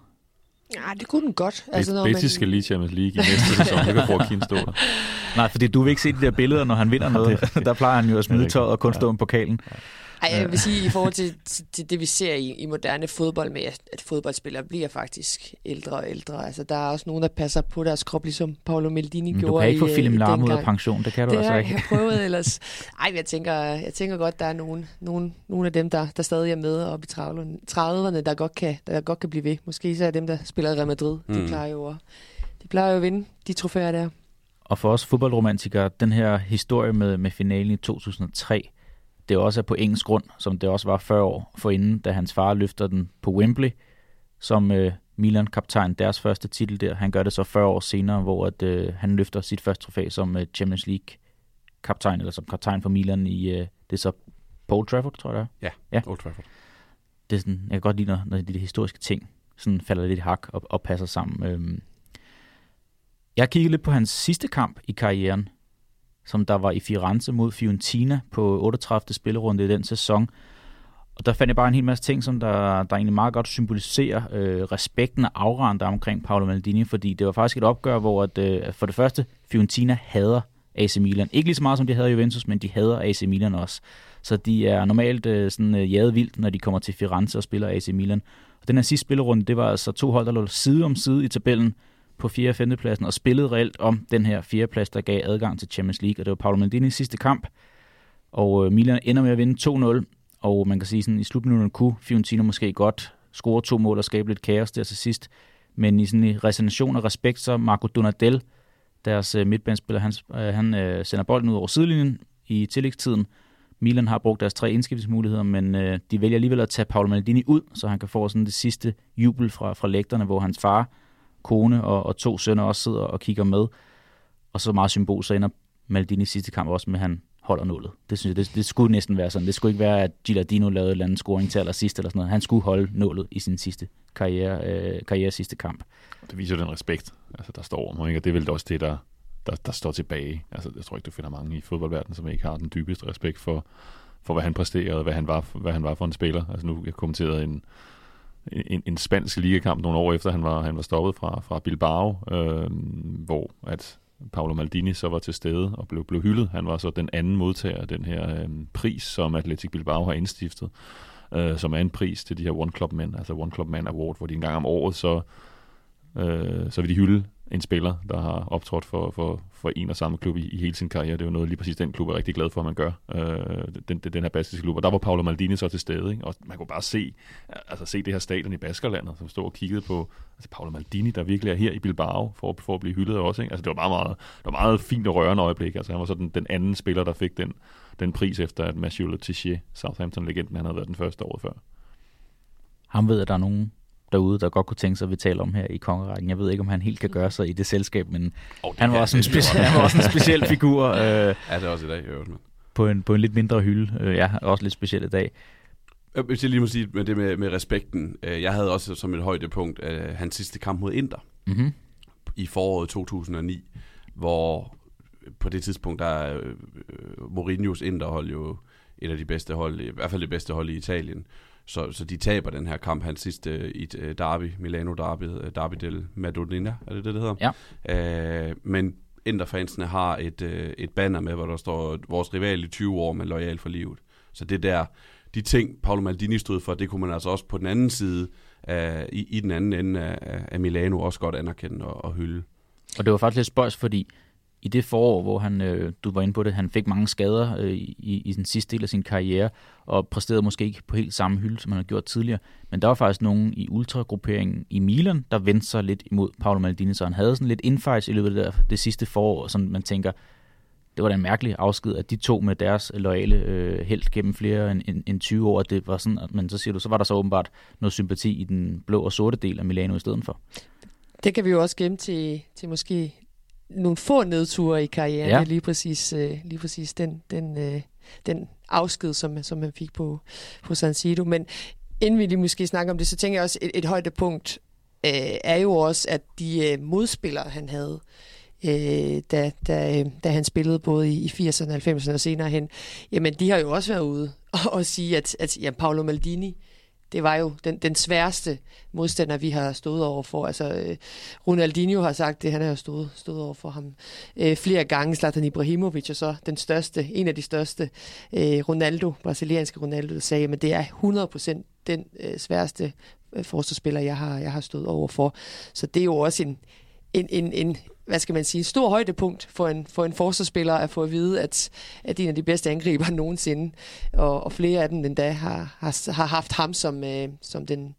Ja, det kunne den godt. Altså, når Betis man... skal lige Champions League i næste sæson. Det kan Joaquin stå der. Nej, fordi du vil ikke se de der billeder, når han vinder noget. der plejer han jo at smide tøjet og kun stå om pokalen. Ej, jeg vil sige, i forhold til, til det, vi ser i, i moderne fodbold med, at fodboldspillere bliver faktisk ældre og ældre. Altså, der er også nogen, der passer på deres krop, ligesom Paolo Maldini Men gjorde du kan ikke få i, Philip øh, Lahm ud af pension, det kan du det altså ikke. Det har jeg prøvet ellers. Ej, jeg tænker, jeg tænker godt, der er nogen, nogen, nogen af dem, der, der stadig er med oppe i 30'erne, der godt, kan, der godt kan blive ved. Måske så er dem, der spiller i Real Madrid. Mm. De plejer jo at, de plejer jo at vinde de trofæer der. Og for os fodboldromantikere, den her historie med, med finalen i 2003, det også er på engelsk grund, som det også var 40 år forinden, da hans far løfter den på Wembley, som øh, Milan-kaptajn, deres første titel der. Han gør det så 40 år senere, hvor at, øh, han løfter sit første trofæ som øh, Champions League-kaptajn, eller som kaptajn for Milan i, øh, det er så Paul Trafford, tror jeg det er. Ja, Ja. Old Trafford. Det er sådan, jeg kan godt lide, når, når de, de historiske ting sådan falder lidt i hak og, og passer sammen. Øhm. Jeg kigget lidt på hans sidste kamp i karrieren, som der var i Firenze mod Fiorentina på 38. spillerunde i den sæson. Og der fandt jeg bare en hel masse ting, som der, der egentlig meget godt symboliserer øh, respekten og afranden der omkring Paolo Maldini, fordi det var faktisk et opgør, hvor at, øh, for det første Fiorentina hader AC Milan. Ikke lige så meget som de havde Juventus, men de hader AC Milan også. Så de er normalt øh, sådan øh, jaget vildt, når de kommer til Firenze og spiller AC Milan. Og den her sidste spillerunde, det var altså to hold, der lå side om side i tabellen på 4. og 5. pladsen, og spillede reelt om den her 4. plads, der gav adgang til Champions League. Og det var Paolo Maldinis sidste kamp, og øh, Milan ender med at vinde 2-0. Og man kan sige, sådan i slutminutterne kunne Fiorentina måske godt score to mål og skabe lidt kaos der til sidst. Men i sådan en resignation og respekt, så Marco Donadel, deres øh, midtbanespiller, han, øh, han øh, sender bolden ud over sidelinjen i tillægstiden. Milan har brugt deres tre indskiftningsmuligheder, men øh, de vælger alligevel at tage Paolo Maldini ud, så han kan få sådan det sidste jubel fra, fra lægterne, hvor hans far, kone og, og to sønner også sidder og kigger med. Og så meget symbol, så ender Maldini sidste kamp også med, at han holder nullet. Det synes jeg, det, det skulle næsten være sådan. Det skulle ikke være, at Gilardino lavede en eller andet scoring til allersidst eller sådan noget. Han skulle holde nullet i sin sidste karriere, øh, karriere sidste kamp. Det viser jo den respekt, altså, der står over mig, ikke? og det er vel også det, der, der, der står tilbage. Altså, jeg tror ikke, du finder mange i fodboldverdenen, som ikke har den dybeste respekt for, for hvad han præsterede, hvad han var, hvad han var for en spiller. Altså nu, jeg kommenterede en, en, en spansk ligakamp nogle år efter, han var, han var stoppet fra, fra Bilbao, øh, hvor at Paolo Maldini så var til stede og blev, blev hyldet. Han var så den anden modtager af den her øh, pris, som Atletic Bilbao har indstiftet, øh, som er en pris til de her One Club Men, altså One Club Man Award, hvor de en gang om året så, øh, så vil de hylde en spiller, der har optrådt for, for, for en og samme klub i, i hele sin karriere. Det er jo noget, lige præcis den klub er rigtig glad for, at man gør. Øh, den, den, den her baskiske klub. Og der var Paolo Maldini så til stede, ikke? og man kunne bare se, altså se det her stadion i Baskerlandet, som stod og kiggede på altså Paolo Maldini, der virkelig er her i Bilbao, for, for at blive hyldet også. Ikke? Altså det var meget, meget, det var meget fint og rørende øjeblik. Altså han var så den, den anden spiller, der fik den, den pris efter, at Mathieu Letizier, Southampton-legenden, han havde været den første året før. Ham ved, at der er nogen derude, der godt kunne tænke sig, at vi taler om her i kongerækken. Jeg ved ikke, om han helt kan gøre sig i det selskab, men Oh, han var, også en speciel, han var også en speciel figur øh, Ja, det er også i dag, men. på, en, på en lidt mindre hylde. Øh, ja, også lidt speciel i dag. Hvis jeg lige må sige med det med, med respekten. øh, Jeg havde også som et højdepunkt øh, hans sidste kamp mod Inter Mm-hmm. i foråret 2009, hvor på det tidspunkt, der er øh, Mourinhos Interhold jo et af de bedste hold, i hvert fald det bedste hold i Italien. Så, så de taber den her kamp, hans sidste i et øh, derby, Milano Derby, øh, Derby del Madonnina, er det det, det hedder? Ja. Øh, men Interfansene har et, øh, et banner med, hvor der står, vores rival i 20 år, men lojal for livet. Så det der, de ting, Paolo Maldini stod for, det kunne man altså også på den anden side, af, i, i den anden ende af, af Milano, også godt anerkende og, og hylde. Og det var faktisk lidt spøjs, fordi i det forår, hvor han, øh, du var inde på det, han fik mange skader øh, i, i den sidste del af sin karriere, og præsterede måske ikke på helt samme hylde, som han har gjort tidligere. Men der var faktisk nogen i ultragrupperingen i Milan, der vendte sig lidt imod Paolo Maldini, så han havde sådan lidt infights i løbet af det, der, det sidste forår, som man tænker, det var da en mærkelig afsked, at de to med deres øh, loyale øh, held gennem flere end, end, end 20 år, at det var sådan, at, men så siger du, så var der så åbenbart noget sympati i den blå og sorte del af Milano i stedet for. Det kan vi jo også gemme til, til måske nogle få nedture i karrieren. Ja. Lige præcis, øh, lige præcis den, den, øh, den afsked, som, som man fik på, på San Siro. Men inden vi lige måske snakker om det, så tænker jeg også, et, et højdepunkt øh, er jo også, at de øh, modspillere, han havde, øh, da, da, da han spillede både i, i 80'erne, 90'erne og senere hen, jamen de har jo også været ude og, og sige, at, at ja, Paolo Maldini, det var jo den, den sværeste modstander, vi har stået over for. Altså, øh, Ronaldinho har sagt det, han har jo stået, stået over for ham øh, flere gange. Zlatan Ibrahimovic og så den største, en af de største. Øh, Ronaldo, brasilianske Ronaldo, der sagde, at det er 100% den øh, sværeste øh, forsvarsspiller, jeg har, jeg har stået over for. Så det er jo også en, en, en, en hvad skal man sige, stor højdepunkt for en, for en forsvarsspiller at få at vide, at, at en af de bedste angriber nogensinde, og, og flere af dem endda har, har, har haft ham som, øh, som den,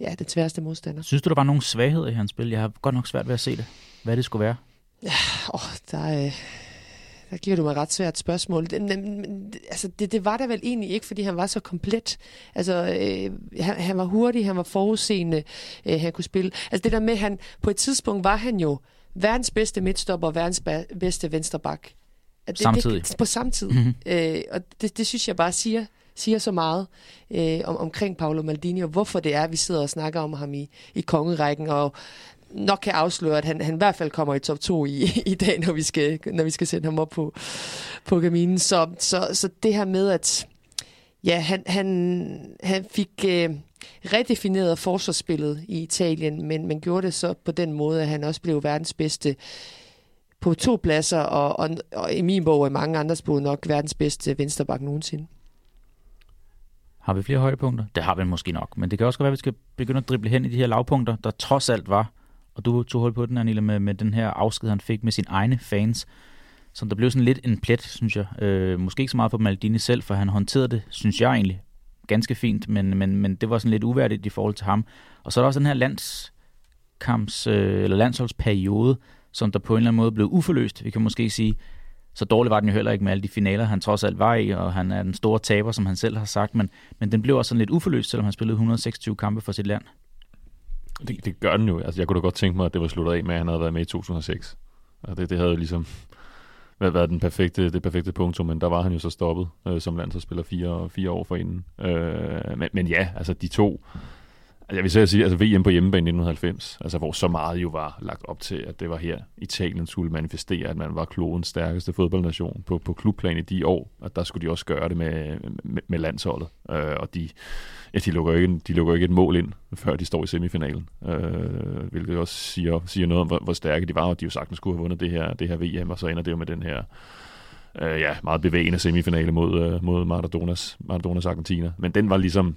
ja, den sværeste modstander. Synes du, der var nogle svagheder i hans spil? Jeg har godt nok svært ved at se det. Hvad det skulle være? Åh, der, er, der giver du mig et ret svært spørgsmål. Det, men, altså, det, det var der vel egentlig ikke, fordi han var så komplet. Altså, øh, han, han var hurtig, han var forudseende, øh, han kunne spille. Altså det der med, han på et tidspunkt var han jo verdens bedste midtstopper og verdens bedste vensterbak. Det, samtidig. Det, på samme tid. Mm-hmm. Øh, og det, det synes jeg bare siger, siger så meget øh, om, omkring Paolo Maldini, og hvorfor det er, at vi sidder og snakker om ham i, i kongerækken, og nok kan afsløre, at han, han i hvert fald kommer i top 2 i, i dag, når vi skal, når vi skal sende ham op på, på kaminen. Så, så, så det her med, at ja, han, han, han fik øh, redefinerede forsvarsspillet i Italien, men, men gjorde det så på den måde, at han også blev verdens bedste på to pladser, og, og, og i min bog og i mange andres bog nok verdens bedste vensterbak nogensinde. Har vi flere højdepunkter? Det har vi måske nok, men det kan også være, at vi skal begynde at drible hen i de her lavpunkter, der trods alt var og du tog hold på den, Anila, med, med den her afsked, han fik med sine egne fans. som der blev sådan lidt en plet, synes jeg. Øh, måske ikke så meget for Maldini selv, for han håndterede det, synes jeg egentlig, ganske fint, men, men, men det var sådan lidt uværdigt i forhold til ham. Og så er der også den her landskamps, øh, eller landsholdsperiode, som der på en eller anden måde blev uforløst. Vi kan måske sige, så dårligt var den jo heller ikke med alle de finaler, han trods alt var i, og han er den store taber, som han selv har sagt, men, men den blev også sådan lidt uforløst, selvom han spillede 126 kampe for sit land. Det, det gør den jo. Altså, jeg kunne da godt tænke mig, at det var sluttet af med, at han havde været med i 2006. Og det, det havde jo ligesom været den perfekte, det perfekte punktum, men der var han jo så stoppet øh, som landsholdsspiller fire, fire år forinden. Øh, men, men ja, altså de to, Altså, jeg vil sige, altså VM på hjemmebane i 1990, altså hvor så meget jo var lagt op til, at det var her, Italien skulle manifestere, at man var klodens stærkeste fodboldnation på, på klubplan i de år, og der skulle de også gøre det med, med, med landsholdet. Øh, og de, ja, de, lukker ikke, de lukker ikke et mål ind, før de står i semifinalen, øh, hvilket også siger, siger noget om, hvor, hvor stærke de var, og de jo sagtens skulle have vundet det her, det her VM, og så ender det jo med den her øh, ja, meget bevægende semifinale mod, øh, mod Maradonas, Maradonas Argentina. Men den var ligesom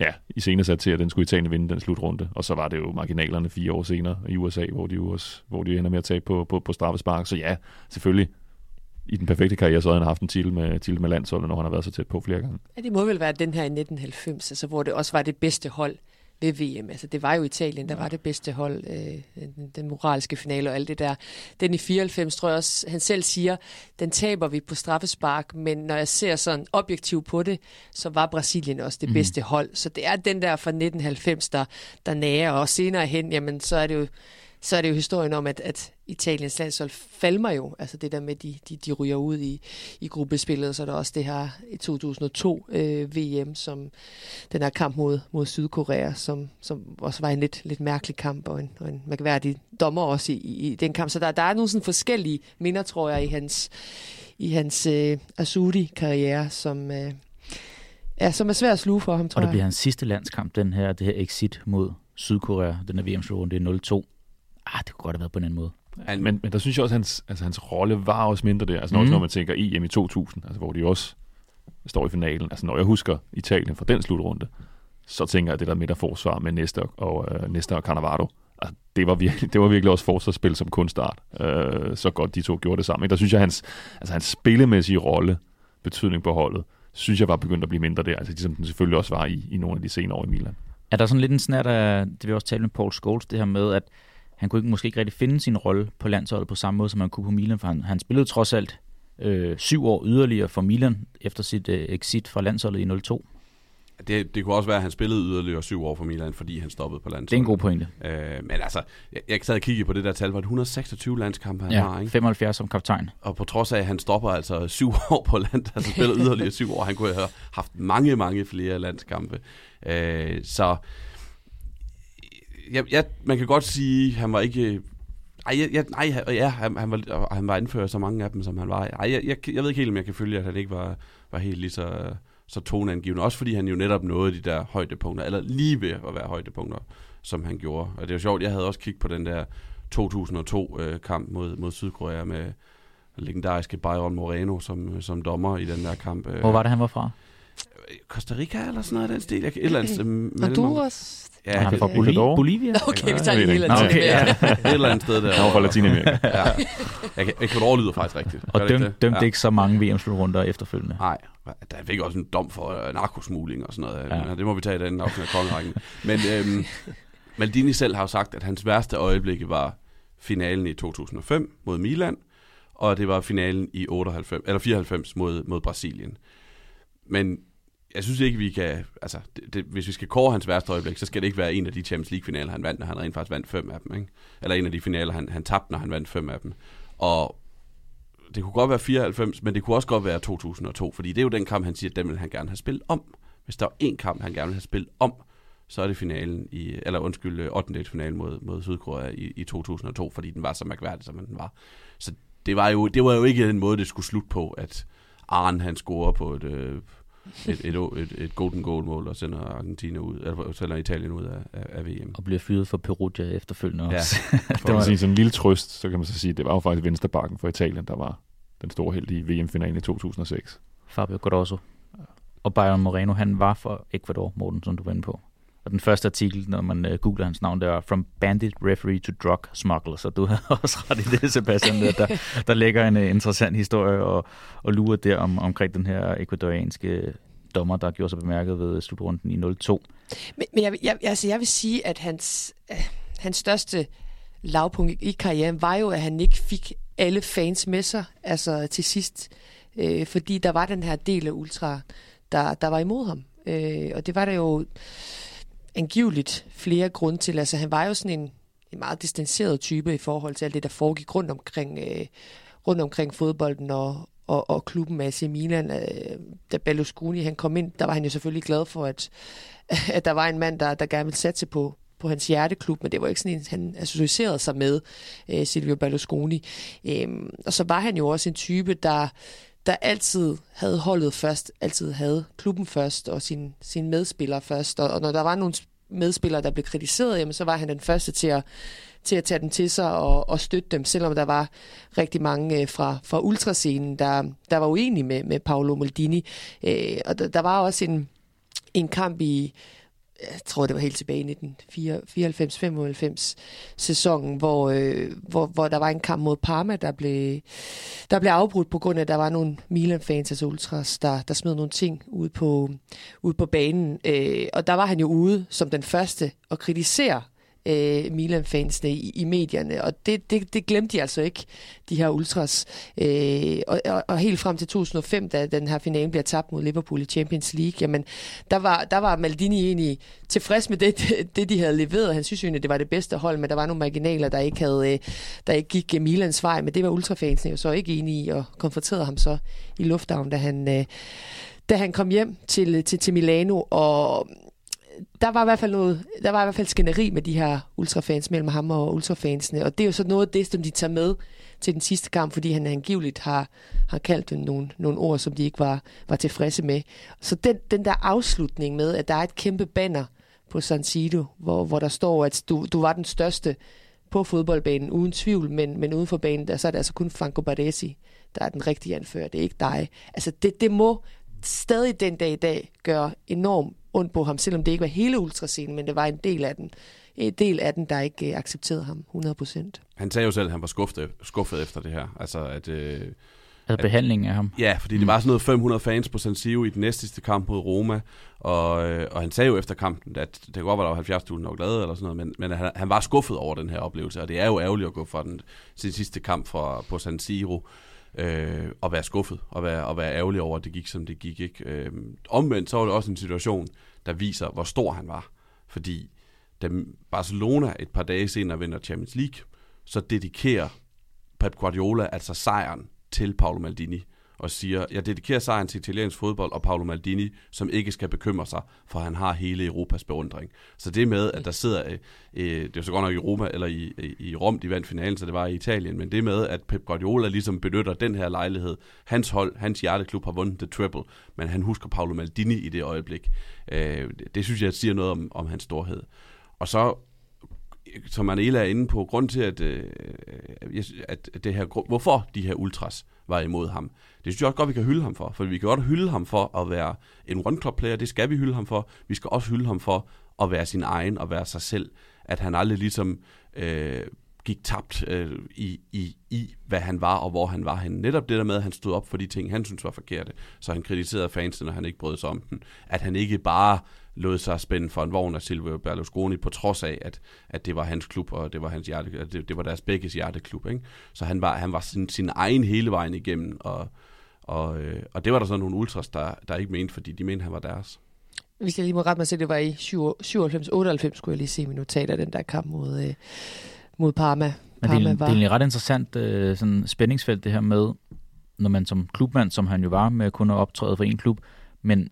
ja, i senere sat til, at den skulle Italien vinde den slutrunde. Og så var det jo marginalerne fire år senere i USA, hvor de jo også, hvor de ender med at tage på, på, på straffespark. Så ja, selvfølgelig i den perfekte karriere, så havde han haft en titel med, titel med landsholdet, når han har været så tæt på flere gange. Ja, det må vel være den her i 1990, altså, hvor det også var det bedste hold ved VM. Altså, det var jo Italien, der ja. var det bedste hold, øh, den, den moralske finale og alt det der. Den i 94, tror jeg også, han selv siger, den taber vi på straffespark, men når jeg ser sådan objektivt på det, så var Brasilien også det mm. bedste hold. Så det er den der fra 1990, der, der nærer, og senere hen, jamen, så er det jo så er det jo historien om, at, at Italiens landshold falmer jo. Altså det der med, de, de, de ryger ud i, i gruppespillet, så er der også det her i 2002 øh, VM, som den her kamp mod, mod Sydkorea, som, som også var en lidt, lidt mærkelig kamp, og en, og en mærkværdig dommer også i, i, i den kamp. Så der, der er nogle sådan forskellige minder, tror jeg, i hans, i hans øh, Asudi-karriere, som... Øh, Ja, som er svært at sluge for ham, tror jeg. Og det bliver hans sidste landskamp, den her, det her exit mod Sydkorea, den er VM-slutrunde, det er 0-2 ah, det kunne godt have været på en anden måde. Men, men der synes jeg også, at hans, altså, hans rolle var også mindre der. Altså når, mm. når man tænker EM i 2000, altså, hvor de også står i finalen. Altså når jeg husker Italien fra den slutrunde, så tænker jeg, at det der midterforsvar med Næste og, og, uh, Næste og Cannavaro, altså, det, var virkelig, det var virkelig også forsvarsspil som kunstart. Uh, så godt de to gjorde det sammen. Der synes jeg, hans, altså, hans spillemæssige rolle, betydning på holdet, synes jeg var begyndt at blive mindre der. Altså ligesom den selvfølgelig også var i, i nogle af de senere år i Milan. Er der sådan lidt en snært af, det vi også tale med Paul Scholes, det her med, at han kunne ikke, måske ikke rigtig finde sin rolle på landsholdet på samme måde, som han kunne på Milan, for han, han spillede trods alt øh, syv år yderligere for Milan efter sit øh, exit fra landsholdet i 02. Det, det kunne også være, at han spillede yderligere syv år for Milan, fordi han stoppede på landsholdet. Det er en god pointe. Øh, men altså, jeg, jeg sad og kiggede på det der tal, var det 126 landskampe, han ja, har, ikke? 75 som kaptajn. Og på trods af, at han stopper altså syv år på land, altså spiller yderligere syv år, han kunne have haft mange, mange flere landskampe. Øh, så jeg, jeg, man kan godt sige, at han var ikke... Ej, jeg, jeg, nej, ja, han, han, var, han var indført så mange af dem, som han var. Ej, jeg, jeg, jeg ved ikke helt, om jeg kan følge, at han ikke var, var helt lige så, så toneangivende. Også fordi han jo netop nåede de der højdepunkter, eller lige ved at være højdepunkter, som han gjorde. Og det er jo sjovt, jeg havde også kigget på den der 2002-kamp øh, mod, mod Sydkorea med legendariske Byron Moreno som, som dommer i den der kamp. Hvor var det, han var fra? Costa Rica eller sådan noget af den stil. Jeg, et eller andet Honduras? Ja, han er fra Bolivia? Bolivia? Okay, vi tager det hele okay, ja. Et eller andet sted der. Han var fra Latinamerika. ja. Jeg, Ecuador lyder faktisk rigtigt. Og døm, det? dømte ja. ikke så mange VM-slutrunder efterfølgende? Nej, der fik også en dom for uh, narkosmugling og sådan noget. Ja. Ja, det må vi tage i den afsnit af kongerækken. Men øhm, Maldini selv har jo sagt, at hans værste øjeblikke var finalen i 2005 mod Milan, og det var finalen i 98, eller 94 mod, mod Brasilien. Men jeg synes ikke, vi kan... Altså, det, det, hvis vi skal kåre hans værste øjeblik, så skal det ikke være en af de Champions League-finaler, han vandt, når han rent faktisk vandt fem af dem. Ikke? Eller en af de finaler, han, han tabte, når han vandt fem af dem. Og det kunne godt være 94, men det kunne også godt være 2002, fordi det er jo den kamp, han siger, at den vil han gerne have spillet om. Hvis der er en kamp, han gerne vil have spillet om, så er det finalen i, eller undskyld, øh, 8. finalen mod, mod Sydkorea i, i 2002, fordi den var så mærkværdig, som den var. Så det var jo, det var jo ikke den måde, det skulle slutte på, at Arne han scorer på et, øh, et, et, et, et golden goal mål og sender Argentina ud, eller sender Italien ud af, af, af VM. Og bliver fyret for Perugia efterfølgende Ja. også. For at sige sådan en lille trøst, så kan man så sige, at det var jo faktisk venstrebakken for Italien, der var den store held i VM-finalen i 2006. Fabio Grosso. Og Byron Moreno, han var for Ecuador, Morten, som du var inde på. Og den første artikel, når man uh, googler hans navn, det var From Bandit Referee to Drug Smuggler. Så du har også ret i det, Sebastian. Der, der, der ligger en uh, interessant historie og, og lurer der om, omkring den her ekvadorianske dommer, der gjorde sig bemærket ved slutrunden i 02. Men, men jeg, jeg, altså, jeg vil sige, at hans, øh, hans største lavpunkt i, i karrieren var jo, at han ikke fik alle fans med sig altså til sidst. Øh, fordi der var den her del af Ultra, der, der var imod ham. Øh, og det var der jo angiveligt flere grunde til. Altså han var jo sådan en, en meget distanceret type i forhold til alt det, der foregik rundt omkring, øh, rundt omkring fodbolden og, og, og klubben AC Milan. Øh, da Berlusconi han kom ind, der var han jo selvfølgelig glad for, at, at der var en mand, der, der gerne ville satse på, på hans hjerteklub, men det var ikke sådan en, han associerede sig med, øh, Silvio Berlusconi. Øh, og så var han jo også en type, der, der altid havde holdet først, altid havde klubben først, og sine sin medspillere først. Og, og når der var nogle medspillere, der blev kritiseret, jamen, så var han den første til at, til at tage dem til sig og, og støtte dem, selvom der var rigtig mange øh, fra, fra ultrascenen, der, der var uenige med, med Paolo Maldini. Øh, og der, der var også en, en kamp i, jeg tror det var helt tilbage i 1994-95 sæsonen, hvor, øh, hvor, hvor der var en kamp mod Parma, der blev, der blev afbrudt på grund af, at der var nogle Milan-fans, altså ultras, der, der smed nogle ting ud på, ud på banen. Øh, og der var han jo ude som den første at kritisere øh, Milan-fansene i, i medierne, og det, det, det glemte de altså ikke, de her ultras. Øh, og, og, og helt frem til 2005, da den her finale bliver tabt mod Liverpool i Champions League, jamen, der var, der var Maldini egentlig tilfreds med det, det, de havde leveret. Han synes jo egentlig, det var det bedste hold, men der var nogle marginaler, der ikke, havde, øh, der ikke gik øh, Milans vej, men det var ultrafansene jo så ikke enige i, og konfronterede ham så i lufthavnen, da han, øh, da han kom hjem til, til, til Milano, og der var i hvert fald noget, der var i hvert fald skænderi med de her ultrafans mellem ham og ultrafansene, og det er jo så noget af det, som de tager med til den sidste kamp, fordi han angiveligt har, har kaldt dem nogle, nogle ord, som de ikke var, var tilfredse med. Så den, den der afslutning med, at der er et kæmpe banner på San Siro, hvor, hvor der står, at du, du var den største på fodboldbanen, uden tvivl, men, men uden for banen, der, så er det altså kun Franco Baresi, der er den rigtige anfører, det er ikke dig. Altså det, det må stadig den dag i dag gøre enormt ondt på ham, selvom det ikke var hele ultrascenen, men det var en del af den, en del af den, der ikke øh, accepterede ham 100%. Han sagde jo selv, at han var skuffet, skuffet efter det her. Altså, at, øh, Altså behandlingen af ham. ja, fordi det var sådan noget 500 fans på San Siro i den næste sidste kamp mod Roma, og, øh, og han sagde jo efter kampen, at det kan godt være, der var 70.000 nok glade eller sådan noget, men, men han, han var skuffet over den her oplevelse, og det er jo ærgerligt at gå fra den sin sidste kamp fra, på San Siro, øh, og være skuffet, og være, og være ærgerlig over, at det gik, som det gik. Ikke? Øh, omvendt så var det også en situation, der viser, hvor stor han var. Fordi da Barcelona et par dage senere vinder Champions League, så dedikerer Pep Guardiola altså sejren til Paolo Maldini og siger, jeg dedikerer sejren til italiensk fodbold og Paolo Maldini, som ikke skal bekymre sig, for han har hele Europas beundring. Så det med, at der sidder, øh, øh, det er så godt nok i Roma, eller i, i- i Rom, de vandt finalen, så det var i Italien, men det med, at Pep Guardiola ligesom benytter den her lejlighed, hans hold, hans hjerteklub har vundet The Treble, men han husker Paolo Maldini i det øjeblik. Øh, det, det synes jeg siger noget om, om hans storhed. Og så som Anela er inde på, grund til, at, øh, øh jeg at det her, hvorfor de her ultras var imod ham. Det synes jeg også godt, vi kan hylde ham for. For vi kan godt hylde ham for at være en one-club-player. Det skal vi hylde ham for. Vi skal også hylde ham for at være sin egen og være sig selv. At han aldrig ligesom øh, gik tabt øh, i, i, i, hvad han var og hvor han var henne. Netop det der med, at han stod op for de ting, han synes var forkerte, så han kritiserede fansene, når han ikke brød sig om den. At han ikke bare lod sig spænde for en vogn af Silvio Berlusconi, på trods af, at, at det var hans klub, og det var, hans hjerte, det, det var deres begges hjerteklub. Ikke? Så han var, han var sin, sin egen hele vejen igennem, og, og, øh, og det var der så nogle ultras, der, der ikke mente, fordi de mente, han var deres. Hvis jeg lige må rette mig til, det var i 97-98, skulle jeg lige se min notat af den der kamp mod, øh, mod Parma. Men det er, det er egentlig ret interessant øh, sådan spændingsfelt, det her med, når man som klubmand, som han jo var med kun at optræde for en klub, men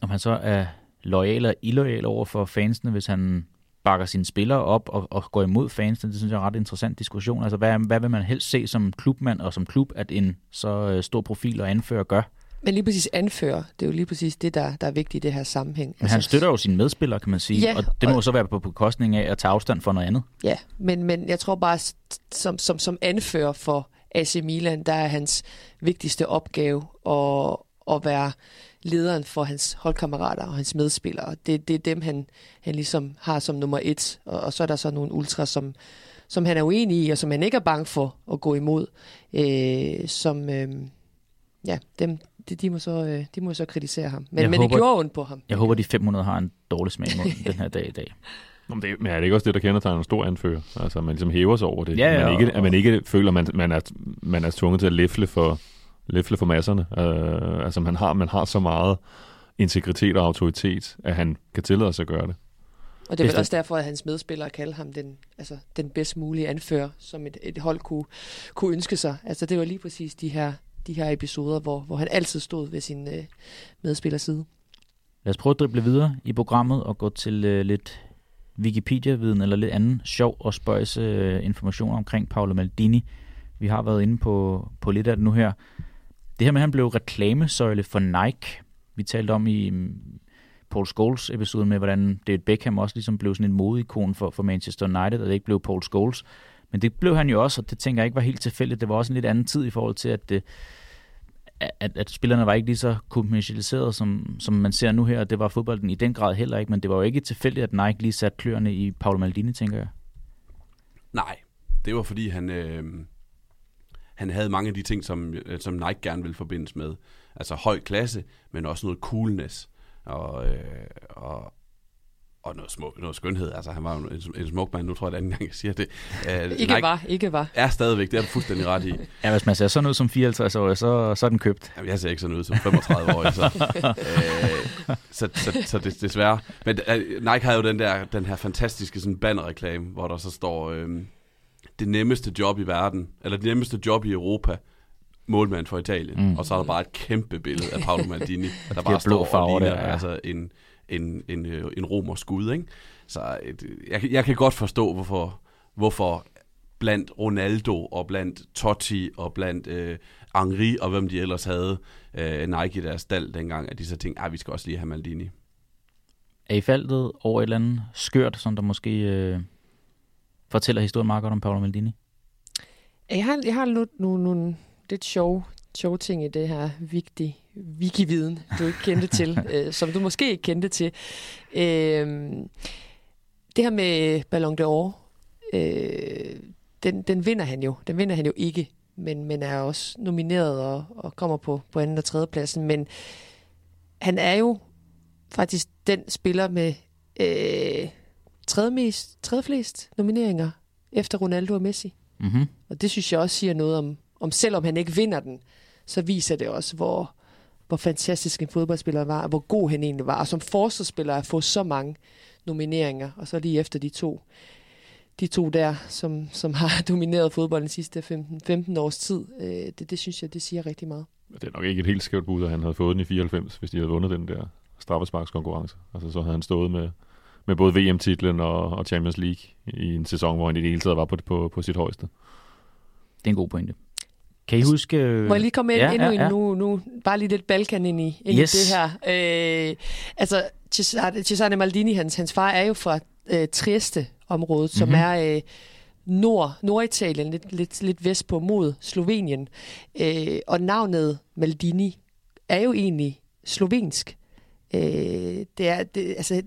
om han så er lojal eller illoyal over for fansene, hvis han bakker sine spillere op og, og går imod fansene. Det synes jeg er en ret interessant diskussion. Altså, hvad, hvad vil man helst se som klubmand og som klub, at en så øh, stor profil og anfører gør? Men lige præcis anfører, det er jo lige præcis det, der, der er vigtigt i det her sammenhæng. Men altså, han støtter jo sine medspillere, kan man sige, ja, og det må og, så være på bekostning af at tage afstand for noget andet. Ja, men, men jeg tror bare, som, som, som anfører for AC Milan, der er hans vigtigste opgave at, at være lederen for hans holdkammerater og hans medspillere. Det, det er dem, han, han ligesom har som nummer et. Og, og så er der så nogle ultra, som, som han er uenig i, og som han ikke er bange for at gå imod. Øh, som, øh, ja, dem, de, de, må så, øh, de må så kritisere ham. Men, men håber, det gjorde ondt på ham. Jeg håber, de 500 har en dårlig smag i den her dag i dag. Men, det, men er det ikke også det, der kendetegner en stor anfører? Altså, man ligesom hæver sig over det. Ja, ja, man ikke, at man ikke føler, at man, man, er, man er tvunget til at læfle for, læfle for masserne. Uh, altså, man har, man har så meget integritet og autoritet, at han kan tillade sig at gøre det. Og det er vel også derfor, at hans medspillere kalder ham den, altså, den bedst mulige anfører, som et, et hold kunne, kunne ønske sig. Altså, det var lige præcis de her de her episoder, hvor, hvor han altid stod ved sin øh, medspillers side. Lad os prøve at drible videre i programmet og gå til øh, lidt Wikipedia-viden eller lidt anden sjov og spøjs øh, information omkring Paolo Maldini. Vi har været inde på, på lidt af det nu her. Det her med, at han blev reklamesøjle for Nike. Vi talte om i mm, Paul Scholes episode med, hvordan David Beckham også ligesom blev sådan en modeikon for, for Manchester United, og det ikke blev Paul Scholes. Men det blev han jo også, og det tænker jeg ikke var helt tilfældigt. Det var også en lidt anden tid i forhold til, at det, at, at spillerne var ikke lige så kommersialiseret, som, som man ser nu her, og det var fodbolden i den grad heller ikke, men det var jo ikke tilfældigt, at Nike lige satte kløerne i Paolo Maldini, tænker jeg. Nej, det var fordi han, øh, han havde mange af de ting, som, øh, som Nike gerne ville forbindes med. Altså høj klasse, men også noget coolness. Og, øh, og, og noget, smuk, noget skønhed. Altså, han var jo en, en smuk mand. Nu tror jeg, at anden gang, jeg siger det. Uh, ikke Nike var, ikke var. Er stadigvæk, det er du fuldstændig ret i. Ja, hvis man ser sådan ud som 54 år, så, så er den købt. Jamen, jeg ser ikke sådan ud som 35 år. Så, uh, så, så, så det, desværre. Men uh, Nike havde jo den der den her fantastiske sådan bannerreklame, hvor der så står, uh, det nemmeste job i verden, eller det nemmeste job i Europa, målmand for Italien. Mm. Og så er der bare et kæmpe billede af Paolo Maldini, der bare står og ligner, der, ja. altså en en, en, øh, en romersk gud. Ikke? Så et, jeg, jeg kan godt forstå, hvorfor, hvorfor blandt Ronaldo og blandt Totti og blandt øh, Henri og hvem de ellers havde øh, Nike i deres stald dengang, at de så tænkte, at vi skal også lige have Maldini. Er I faldet over et eller andet skørt, som der måske øh, fortæller historien meget godt om Paolo Maldini? Jeg har, jeg har nogle, nogle, nogle lidt sjove, sjove ting i det her vigtige wiki-viden, du ikke kendte til, øh, som du måske ikke kendte til. Øh, det her med Ballon d'Or, øh, den, den vinder han jo. Den vinder han jo ikke, men, men er også nomineret og, og kommer på, på anden og tredje pladsen. Men han er jo faktisk den spiller med øh, tredje, mest, tredje flest nomineringer efter Ronaldo og Messi. Mm-hmm. Og det synes jeg også siger noget om, om selvom han ikke vinder den, så viser det også, hvor, hvor fantastisk en fodboldspiller var, og hvor god han egentlig var. Og som forsvarsspiller at få så mange nomineringer, og så lige efter de to, de to der, som, som har domineret fodbolden de sidste 15, 15 års tid, øh, det, det synes jeg, det siger rigtig meget. Det er nok ikke et helt skævt bud, at han havde fået den i 94, hvis de havde vundet den der straffesparkskonkurrence. Altså så havde han stået med, med både VM-titlen og, og Champions League i en sæson, hvor han i det hele taget var på, på, på sit højeste. Det er en god pointe. Kan I huske... Må jeg lige komme ind ja, endnu ja, ja. nu, nu, bare lige lidt Balkan ind i, ind yes. i det her. Øh, altså, Cesare, Cesare Maldini, hans, hans far er jo fra øh, Trieste-området, som mm-hmm. er øh, nord, Norditalien, lidt, lidt, lidt vest på mod Slovenien. Øh, og navnet Maldini er jo egentlig slovensk. Øh, det er, det, altså,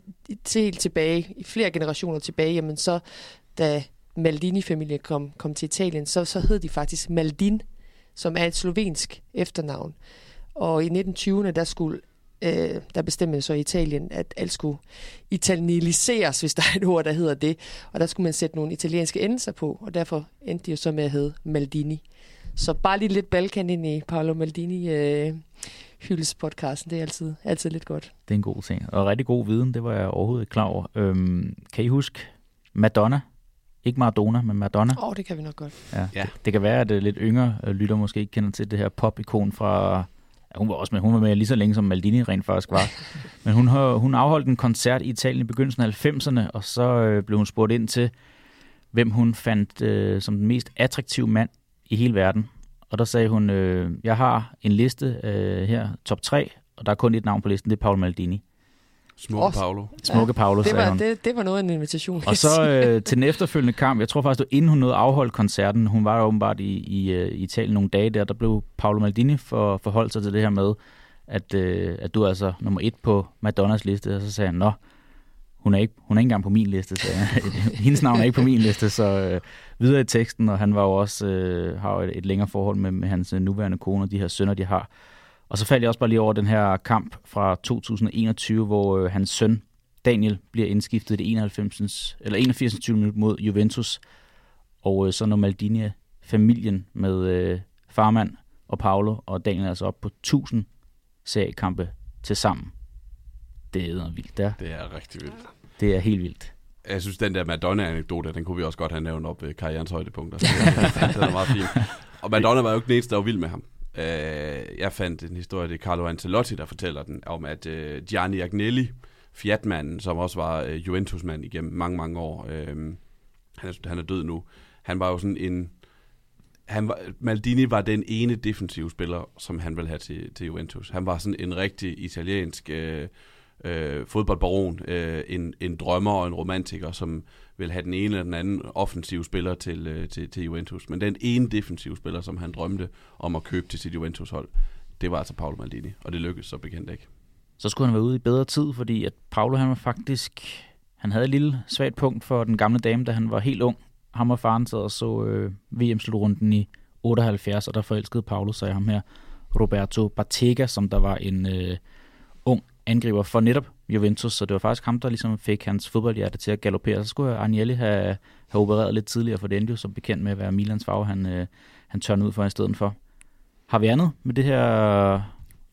helt tilbage, i flere generationer tilbage, jamen så, da Maldini-familien kom, kom til Italien, så, så hed de faktisk Maldin, som er et slovensk efternavn. Og i 1920'erne, der skulle øh, der bestemte så i Italien, at alt skulle italieniseres, hvis der er et ord, der hedder det. Og der skulle man sætte nogle italienske endelser på, og derfor endte de jo så med at hedde Maldini. Så bare lige lidt Balkan ind i Paolo Maldini øh, hyldespodcasten, det er altid, altid lidt godt. Det er en god ting. Og rigtig god viden, det var jeg overhovedet ikke klar over. Øhm, kan I huske Madonna? Ikke Maradona, men Madonna. Åh, oh, det kan vi nok godt. Ja. Ja. Det, det kan være, at øh, lidt yngre øh, lytter måske ikke kender til det her pop-ikon fra... Ja, hun var også med, hun var med lige så længe som Maldini rent faktisk var. Men hun, har, hun afholdt en koncert i Italien i begyndelsen af 90'erne, og så øh, blev hun spurgt ind til, hvem hun fandt øh, som den mest attraktive mand i hele verden. Og der sagde hun, øh, jeg har en liste øh, her, top 3, og der er kun et navn på listen, det er Paolo Maldini. Smukke Åh, Paolo. Smukke Paolo, det sagde var, hun. det, det var noget af en invitation. Og så øh, til den efterfølgende kamp, jeg tror faktisk, det var inden hun nåede afholdt koncerten, hun var åbenbart i, i, øh, i Italien nogle dage der, der blev Paolo Maldini for, forholdt sig til det her med, at, øh, at du er altså nummer et på Madonnas liste, og så sagde han, nå, hun er ikke, hun er ikke engang på min liste, så hendes navn er ikke på min liste, så øh, videre i teksten, og han var jo også, øh, har jo et, et længere forhold med, med hans øh, nuværende kone og de her sønner, de har. Og så faldt jeg også bare lige over den her kamp fra 2021, hvor øh, hans søn, Daniel, bliver indskiftet i det 91. eller 81. 20 minut mod Juventus, og øh, så når Maldini familien med øh, farmand og Paolo, og Daniel er altså op på 1000 seriekampe til sammen. Det er vildt, der. Det er rigtig vildt. Det er helt vildt. Jeg synes, den der Madonna-anekdote, den kunne vi også godt have nævnt op ved karrierens højdepunkter. den er meget fin. Og Madonna var jo ikke den eneste, der var vild med ham. Øh, jeg fandt en historie, det er Carlo Ancelotti, der fortæller den, om at øh, Gianni Agnelli, Fiat-manden, som også var øh, Juventus-mand igennem mange, mange år, øh, han, er, han er død nu, han var jo sådan en... Han var, Maldini var den ene defensive spiller, som han ville have til, til Juventus. Han var sådan en rigtig italiensk øh, øh, fodboldbaron, øh, en, en drømmer og en romantiker, som vil have den ene eller den anden offensive spiller til, øh, til, til Juventus. Men den ene defensive spiller, som han drømte om at købe til sit Juventus-hold, det var altså Paolo Maldini, og det lykkedes så bekendt ikke. Så skulle han være ude i bedre tid, fordi at Paolo han var faktisk... Han havde et lille svagt punkt for den gamle dame, da han var helt ung. Ham og faren sad og så øh, VM-slutrunden i 78, og der forelskede Paolo sig i ham her. Roberto Batega, som der var en øh, angriber for netop Juventus, så det var faktisk ham, der ligesom fik hans fodboldhjerte til at galopere. Så skulle Agnelli have, have opereret lidt tidligere, for det endte jo som bekendt med at være Milans farve, han, øh, han tørnede ud for i stedet for. Har vi andet med det her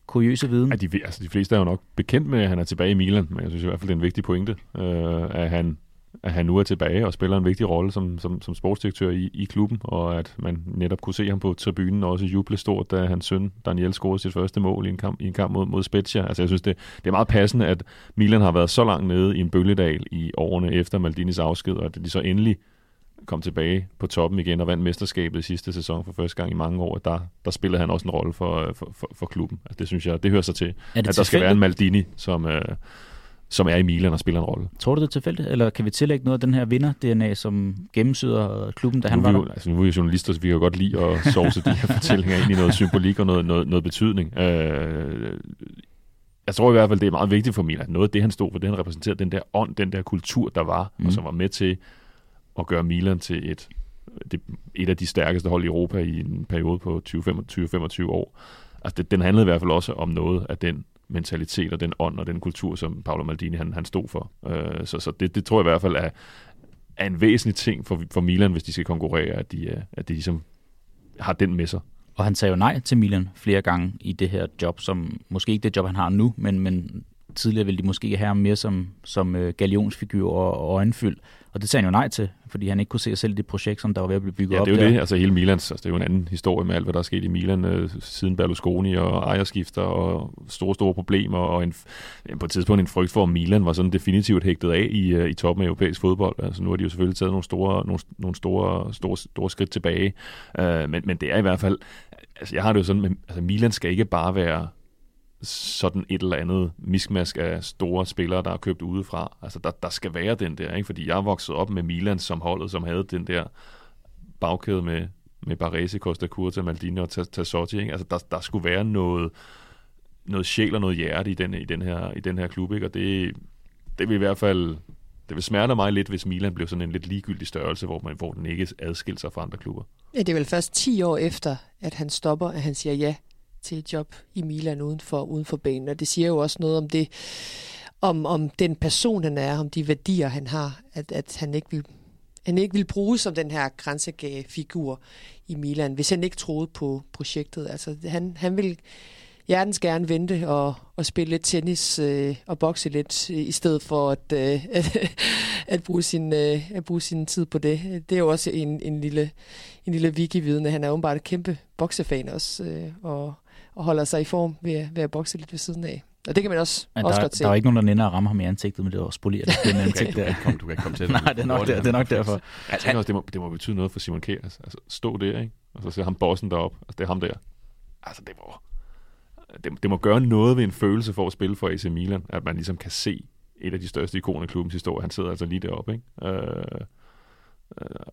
kuriøse viden? Ja, de, altså, de fleste er jo nok bekendt med, at han er tilbage i Milan, men jeg synes i hvert fald, det er en vigtig pointe, øh, at, han, at han nu er tilbage og spiller en vigtig rolle som, som, som sportsdirektør i, i klubben, og at man netop kunne se ham på tribunen og også juble stort, da hans søn Daniel scorede sit første mål i en kamp, i en kamp mod, mod Spezia. Altså jeg synes, det, det er meget passende, at Milan har været så langt nede i en bølgedal i årene efter Maldinis afsked, og at de så endelig kom tilbage på toppen igen og vandt mesterskabet i sidste sæson for første gang i mange år, der, der spillede han også en rolle for, for, for, for klubben. Altså, det synes jeg, det hører sig til, at der skal være en? Maldini, som, øh, som er i Milan og spiller en rolle. Tror du det er tilfældigt, eller kan vi tillægge noget af den her vinder-DNA, som gennemsyder klubben, da han nu, var er vi der? altså, nu er vi jo journalister, så vi kan jo godt lide at sovse de her fortællinger ind i noget symbolik og noget, noget, noget betydning. Øh, jeg tror i hvert fald, det er meget vigtigt for Milan. Noget af det, han stod for, det han repræsenterede, den der ånd, den der kultur, der var. Mm. og som var med til at gøre Milan til et, det, et af de stærkeste hold i Europa i en periode på 20-25 år. Altså, det, den handlede i hvert fald også om noget af den mentalitet og den ånd og den kultur, som Paolo Maldini han, han stod for. Øh, så så det, det tror jeg i hvert fald er, er en væsentlig ting for, for Milan, hvis de skal konkurrere, at de, øh, at de ligesom har den med sig. Og han sagde jo nej til Milan flere gange i det her job, som måske ikke det job, han har nu, men, men tidligere ville de måske have ham mere som, som øh, galionsfigur og, og øjenfyld. Og det sagde han jo nej til, fordi han ikke kunne se sig selv i det projekt, som der var ved at blive bygget Ja, op det er jo der. det. Altså hele Milans, altså, det er jo en anden historie med alt, hvad der er sket i Milan øh, siden Berlusconi og ejerskifter og store, store problemer og en, på et tidspunkt en frygt for, at Milan var sådan definitivt hægtet af i, øh, i toppen af europæisk fodbold. Altså nu har de jo selvfølgelig taget nogle store, nogle, nogle store, store, store skridt tilbage. Øh, men, men det er i hvert fald, altså jeg har det jo sådan, med, altså Milan skal ikke bare være sådan et eller andet miskmask af store spillere, der er købt udefra. Altså, der, der skal være den der, ikke? Fordi jeg voksede op med Milan som holdet, som havde den der bagkæde med, med Baresi, Costa Curta, Maldini og Tassotti, ikke? Altså, der, der skulle være noget, noget sjæl og noget hjerte i den, i den, her, i den her klub, ikke? Og det, det vil i hvert fald det vil smerte mig lidt, hvis Milan blev sådan en lidt ligegyldig størrelse, hvor, man, hvor den ikke adskilte sig fra andre klubber. Ja, det er vel først 10 år efter, at han stopper, at han siger ja til et job i Milan uden for, uden for banen. Og det siger jo også noget om det, om, om den person, han er, om de værdier, han har, at, at han ikke vil han ikke vil bruge som den her grænsefigur i Milan, hvis han ikke troede på projektet. Altså, han, han vil hjertens gerne vente og, og spille lidt tennis øh, og bokse lidt, øh, i stedet for at, øh, at, at, bruge sin, øh, at bruge sin tid på det. Det er jo også en, en lille, en lille wiki-vidne. Han er åbenbart et kæmpe boksefan også, øh, og, og holder sig i form ved, ved at bokse lidt ved siden af. Og det kan man også, Men også der, godt se. der er ikke nogen, der nænder at ramme ham i ansigtet, men det var spoleret det kan, ansigt du, kan der. ikke komme, du kan ikke komme til Nej, det er nok, der, det er nok derfor. Jeg tænker også, det må, det må betyde noget for Simon Kjær. Altså, altså, stå der, ikke? Og så ser ham bossen derop. Altså, det er ham der. Altså, det må, det, det må gøre noget ved en følelse for at spille for AC Milan, at man ligesom kan se et af de største ikoner i klubbens historie. Han sidder altså lige deroppe, ikke? Øh,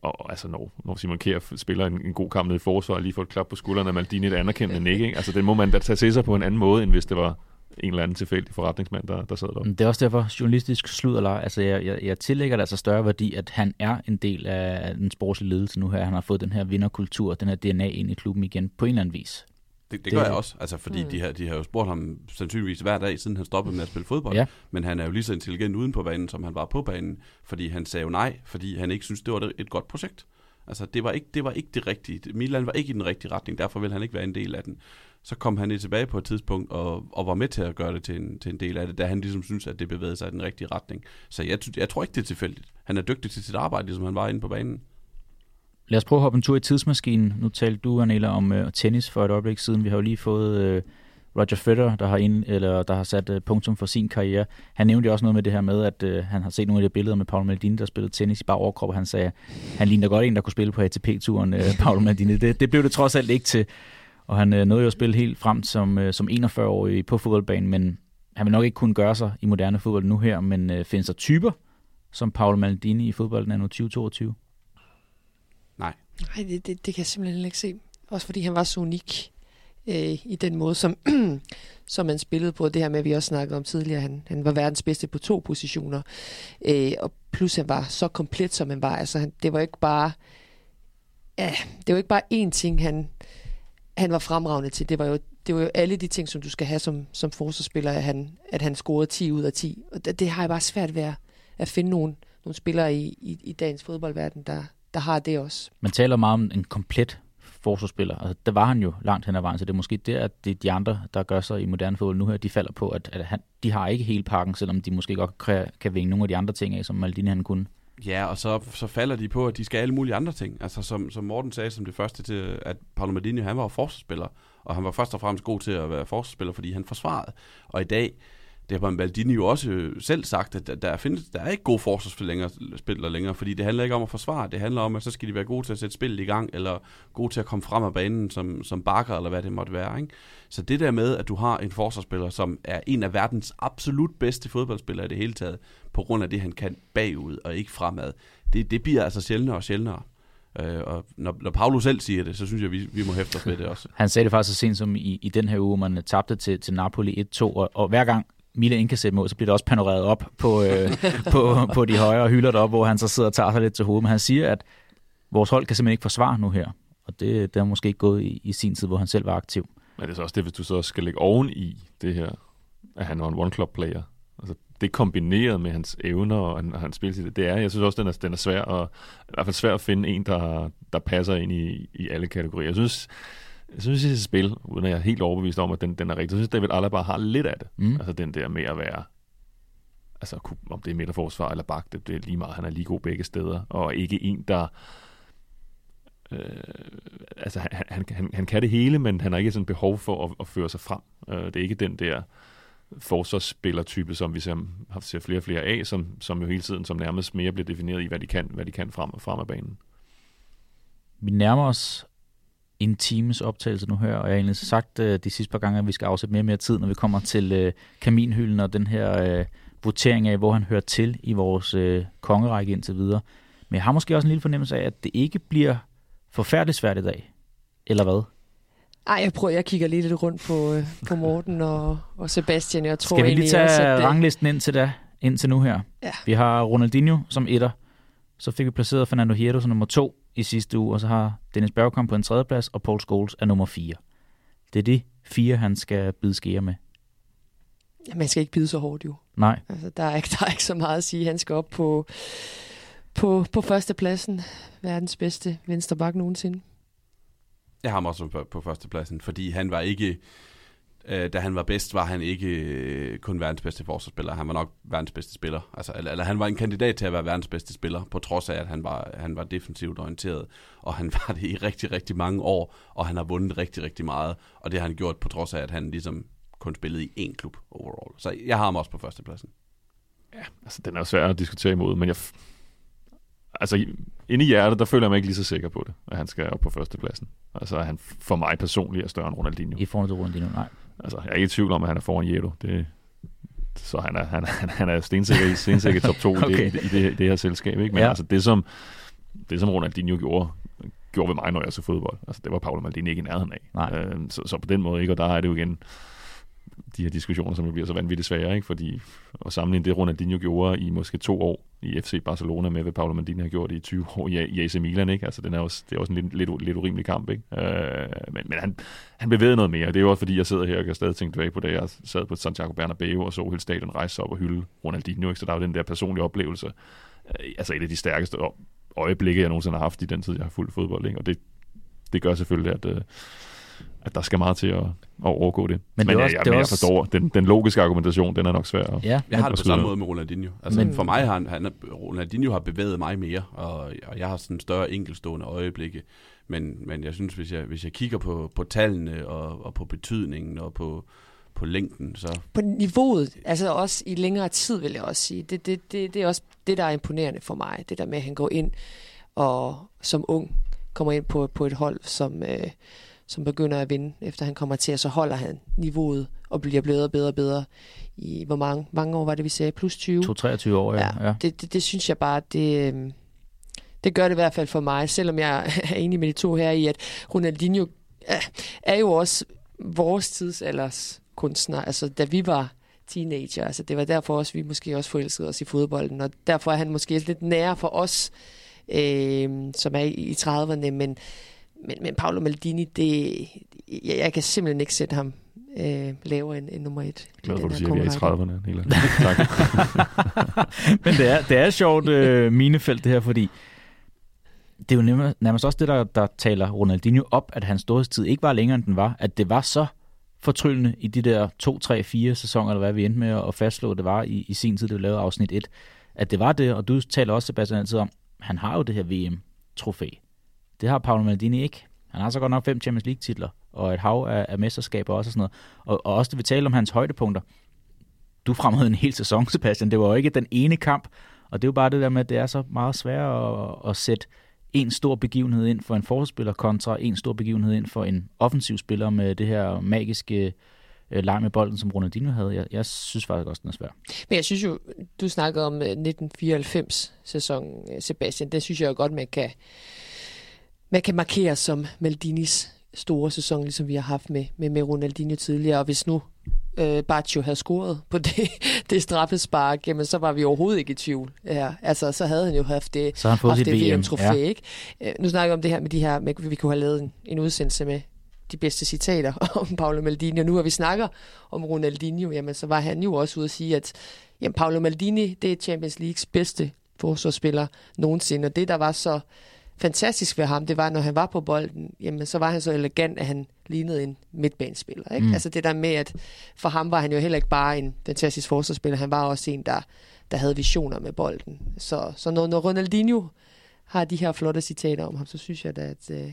og altså, når, når Simon Kjær spiller en, en god kamp nede i forsvar, og lige får et klap på skulderen af Maldini et anerkendende nik, ikke? Altså, det må man da tage til sig på en anden måde, end hvis det var en eller anden tilfældig forretningsmand, der, der sad. Men Det er også derfor, journalistisk sludderleg, altså jeg, jeg, jeg tillægger det altså større værdi, at han er en del af den sportslige ledelse nu her. Han har fået den her vinderkultur, den her DNA ind i klubben igen, på en eller anden vis. Det, det, Det- gør jeg også, altså fordi Mm. de, har, de har jo spurgt ham sandsynligvis hver dag, siden han stoppede med at spille fodbold. Ja. Men han er jo lige så intelligent uden på banen, som han var på banen, fordi han sagde jo nej, fordi han ikke synes det var et godt projekt. Altså det var ikke det, var ikke det rigtige. Milan var ikke i den rigtige retning, derfor vil han ikke være en del af den. Så kom han tilbage på et tidspunkt og, og var med til at gøre det til en, til en del af det, da han ligesom synes, at det bevægede sig i den rigtige retning. Så jeg, jeg tror ikke, det er tilfældigt. Han er dygtig til sit arbejde, ligesom han var inde på banen. Lad os prøve at hoppe en tur i tidsmaskinen. Nu talte du, Anela, om øh, tennis for et øjeblik siden. Vi har jo lige fået øh, Roger Federer, der har, ind, eller, der har sat øh, punktum for sin karriere. Han nævnte jo også noget med det her med, at øh, han har set nogle af de billeder med Paolo Maldini, der spillede tennis i bare overkrop, og han sagde, han ligner godt en, der kunne spille på ATP-turen, øh, Paolo Maldini. Det, det blev det trods alt ikke til. Og han øh, nåede jo at spille helt frem som, øh, som 41-årig på fodboldbanen, men han vil nok ikke kunne gøre sig i moderne fodbold nu her, men øh, findes der typer som Paolo Maldini i fodbolden er nu 2022? Nej, det, det, det kan jeg simpelthen ikke se. Også fordi han var så unik øh, i den måde, som, som han spillede på. Det her med, at vi også snakkede om tidligere, han, han var verdens bedste på to positioner. Øh, og plus han var så komplet, som han var. Altså, han, det var ikke bare... Ja, det var ikke bare én ting, han, han var fremragende til. Det var jo det var jo alle de ting, som du skal have som, som forsvarsspiller, at han, at han scorede 10 ud af 10. Og det, det har jeg bare svært ved at, at finde nogle, nogle spillere i, i, i dagens fodboldverden, der, der har det også. Man taler meget om en komplet forsvarsspiller. Altså, der var han jo langt hen ad vejen, så det er måske der, at det er de andre, der gør sig i moderne fodbold nu her, de falder på, at, at han, de har ikke hele pakken, selvom de måske godt kan, kan vinge nogle af de andre ting af, som Maldini han kunne. Ja, og så, så falder de på, at de skal alle mulige andre ting. Altså som, som Morten sagde som det første til, at Paolo Maldini, han var forsvarsspiller, og han var først og fremmest god til at være forsvarsspiller, fordi han forsvarede. Og i dag, det har Baldini jo også øh, selv sagt, at der, der, findes, der er ikke gode forsvarsspillere længere, længere, fordi det handler ikke om at forsvare, det handler om, at så skal de være gode til at sætte spillet i gang, eller gode til at komme frem af banen som, som bakker, eller hvad det måtte være. Ikke? Så det der med, at du har en forsvarsspiller, som er en af verdens absolut bedste fodboldspillere i det hele taget, på grund af det, han kan bagud og ikke fremad, det, det bliver altså sjældnere og sjældnere. Øh, og når, når Paolo selv siger det, så synes jeg, vi, vi må hæfte os med det også. Han sagde det faktisk så sent som i, i den her uge, man tabte til, til Napoli 1-2, og, og hver gang kan sætte mål, så bliver det også panoreret op på, øh, på, på de højre hylder deroppe, hvor han så sidder og tager sig lidt til hovedet. Men han siger, at vores hold kan simpelthen ikke forsvare nu her. Og det, det har måske ikke gået i, i sin tid, hvor han selv var aktiv. Men det er så også det, hvis du så skal lægge oven i det her, at han var en one-club-player. Altså, det kombineret med hans evner og, han, og hans spilstil, det er, jeg synes også, den er, den er svær, og, i hvert fald svær at finde en, der, der passer ind i, i alle kategorier. Jeg synes, jeg synes, sit spil, uden at jeg er helt overbevist om, at den, den er rigtig, så synes David Alaba har lidt af det. Mm. Altså den der med at være, altså om det er midterforsvar eller bak, det, det er lige meget, han er lige god begge steder, og ikke en, der øh, altså han, han, han, han kan det hele, men han har ikke sådan behov for at, at føre sig frem. Øh, det er ikke den der forsvarsspillertype, som vi ser, har ser flere og flere af, som, som jo hele tiden som nærmest mere bliver defineret i, hvad de kan, hvad de kan frem, frem af banen. Vi nærmer os en times optagelse nu her, og jeg har egentlig sagt øh, de sidste par gange, at vi skal afsætte mere og mere tid, når vi kommer til øh, kaminhylden og den her øh, votering af, hvor han hører til i vores øh, kongerække indtil videre. Men jeg har måske også en lille fornemmelse af, at det ikke bliver forfærdeligt svært i dag. Eller hvad? Ej, jeg prøver, jeg kigger lige lidt rundt på, øh, på Morten og, og Sebastian. Jeg tror Skal vi lige også, tage at, øh, ranglisten ind til da, indtil nu her. Ja. Vi har Ronaldinho som etter. Så fik vi placeret Fernando Hierro som nummer to i sidste uge, og så har Dennis Bergkamp på en tredje plads, og Paul Scholes er nummer fire. Det er de fire, han skal bide skære med. Ja, man skal ikke bide så hårdt jo. Nej, Altså, der, er ikke, der er ikke så meget at sige. Han skal op på, på, på førstepladsen. Verdens bedste vensterbak nogensinde. Jeg har ham også på, på førstepladsen, fordi han var ikke... Øh, da han var bedst, var han ikke øh, kun verdens bedste forsvarsspiller. Han var nok verdens bedste spiller. Altså, eller, eller han var en kandidat til at være verdens bedste spiller, på trods af, at han var, han var defensivt orienteret. Og han var det i rigtig, rigtig mange år, og han har vundet rigtig, rigtig meget. Og det har han gjort på trods af, at han ligesom kun spillede i én klub overall. Så jeg har ham også på førstepladsen. Altså, den er jo svær at diskutere imod, men jeg... Altså, i- inde i hjertet, der føler jeg mig ikke lige så sikker på det, at han skal op på førstepladsen. Altså, at han for mig personligt er større end Ronaldinho. i forhold til Ronaldinho, nej. Altså, jeg er ikke i tvivl om, at han er foran Jedo. Det, så han er, han, han, han er stensikker stensikker top 2 okay. i, det, i det, det her selskab. Ikke? Men Ja. altså, det som, det som Ronaldinho gjorde, gjorde ved mig, når jeg så fodbold, altså, det var Paolo Maldini ikke i nærheden af. Nej. Øhm, så, så, på den måde, ikke? og der er det jo igen de her diskussioner, som jo bliver så vanvittigt svære, ikke? fordi at sammenligne det, Ronaldinho gjorde i måske to år i FC Barcelona med, hvad Paolo Maldini har gjort i 20 år i, i AC Milan, ikke? Altså, den er også, det er også en lidt, lidt, lidt urimelig kamp, ikke? Øh, men, men han, han bevægede noget mere. Det er jo også, fordi jeg sidder her og kan stadig tænke tilbage på det. Jeg sad på Santiago Bernabeu og så hele stadion rejse sig op og hylde Ronaldinho, ikke? Så der er jo den der personlige oplevelse. Øh, altså et af de stærkeste øjeblikke, jeg nogensinde har haft i den tid, jeg har fulgt fodbold, ikke? Og det, det gør selvfølgelig, at, øh, at der skal meget til at, at overgå det. Men Men, det men også- jeg, det er jeg, jeg også- forstår, den, den logiske argumentation, den er nok svær. At, Ja, Jeg har det på samme noget. måde med Ronaldinho. Altså, Men- Men, for mig har han, han, Ronaldinho har bevæget mig mere, og, og jeg har sådan større enkelstående øjeblikke. Men, men jeg synes, hvis jeg, hvis jeg kigger på, på tallene og, og på betydningen og på, på længden, så På niveauet, altså også i længere tid, vil jeg også sige. Det, det, det, det er også det, der er imponerende for mig. Det der med, at han går ind og som ung kommer ind på, på et hold, som, øh, som begynder at vinde, efter han kommer til, og så holder han niveauet og bliver bedre og bedre og bedre. I hvor mange, mange år var det, vi sagde? Plus 20? 2-23 år, ja. ja. Det, det, det synes jeg bare, det, øhm, det gør det i hvert fald for mig, selvom jeg er enig med de to her i, at Ronaldinho er, er jo også vores tidsalders kunstner. Altså, da vi var teenager, altså det var derfor også, vi måske også forelskede os i fodbolden, og derfor er han måske lidt nære for os, øh, som er i 30'erne, men, men, men Paolo Maldini, det, jeg, jeg kan simpelthen ikke sætte ham øh, lavere end, end nummer et. glad for, den du siger, at vi er i kongerække. 30'erne. Helt ærligt. tak. Men det er, det er sjovt øh, minefelt det her, fordi det er jo nærmest, nærmest også det, der, der taler Ronaldinho op, at hans storhedstid ikke var længere, end den var. At det var så fortryllende i de der 2, 3, 4 sæsoner, eller hvad vi endte med at fastslå, det var i, i sin tid, det vi lavede afsnit 1. At det var det, og du taler også, Sebastian, altid om, han har jo det her VM-trofæ. Det har Paolo Maldini ikke. Han har så godt nok fem Champions League-titler, og et hav af, af mesterskaber også og sådan noget. Og, og også det, vi taler om hans højdepunkter. Du fremhævede en hel sæson, Sebastian. Det var jo ikke den ene kamp, og det er jo bare det der med, at det er så meget sværere at, at sætte en stor begivenhed ind for en forsvarsspiller kontra en stor begivenhed ind for en offensiv spiller med det her magiske øh, leg med bolden, som Ronaldinho havde. Jeg, jeg synes faktisk også, den er svær. Men jeg synes jo, du snakkede om øh, 1994-sæsonen, øh, Sebastian. Det synes jeg jo godt, man kan, man kan markere som Maldinis store sæson, ligesom vi har haft med, med, med Ronaldinho tidligere. Og hvis nu øh, Baccio havde scoret på det, det straffespark, jamen så var vi overhovedet ikke i tvivl. Ja, altså, så havde han jo haft det, Så han haft det VM. VM-trofæ, ja. ikke? Øh, nu snakker vi om det her med de her, med, vi kunne have lavet en, en udsendelse med de bedste citater om Paolo Maldini, og nu har vi snakker om Ronaldinho, jamen så var han jo også ude at sige, at jamen, Paolo Maldini, det er Champions Leagues bedste forsvarsspiller nogensinde, og det, der var så fantastisk ved ham, det var, når han var på bolden, jamen så var han så elegant, at han lignede en midtbanespiller. Ikke? Mm. Altså det der med, at for ham var han jo heller ikke bare en fantastisk forsvarsspiller, han var også en, der, der havde visioner med bolden. Så, så når, når Ronaldinho har de her flotte citater om ham, så synes jeg da, at... Øh,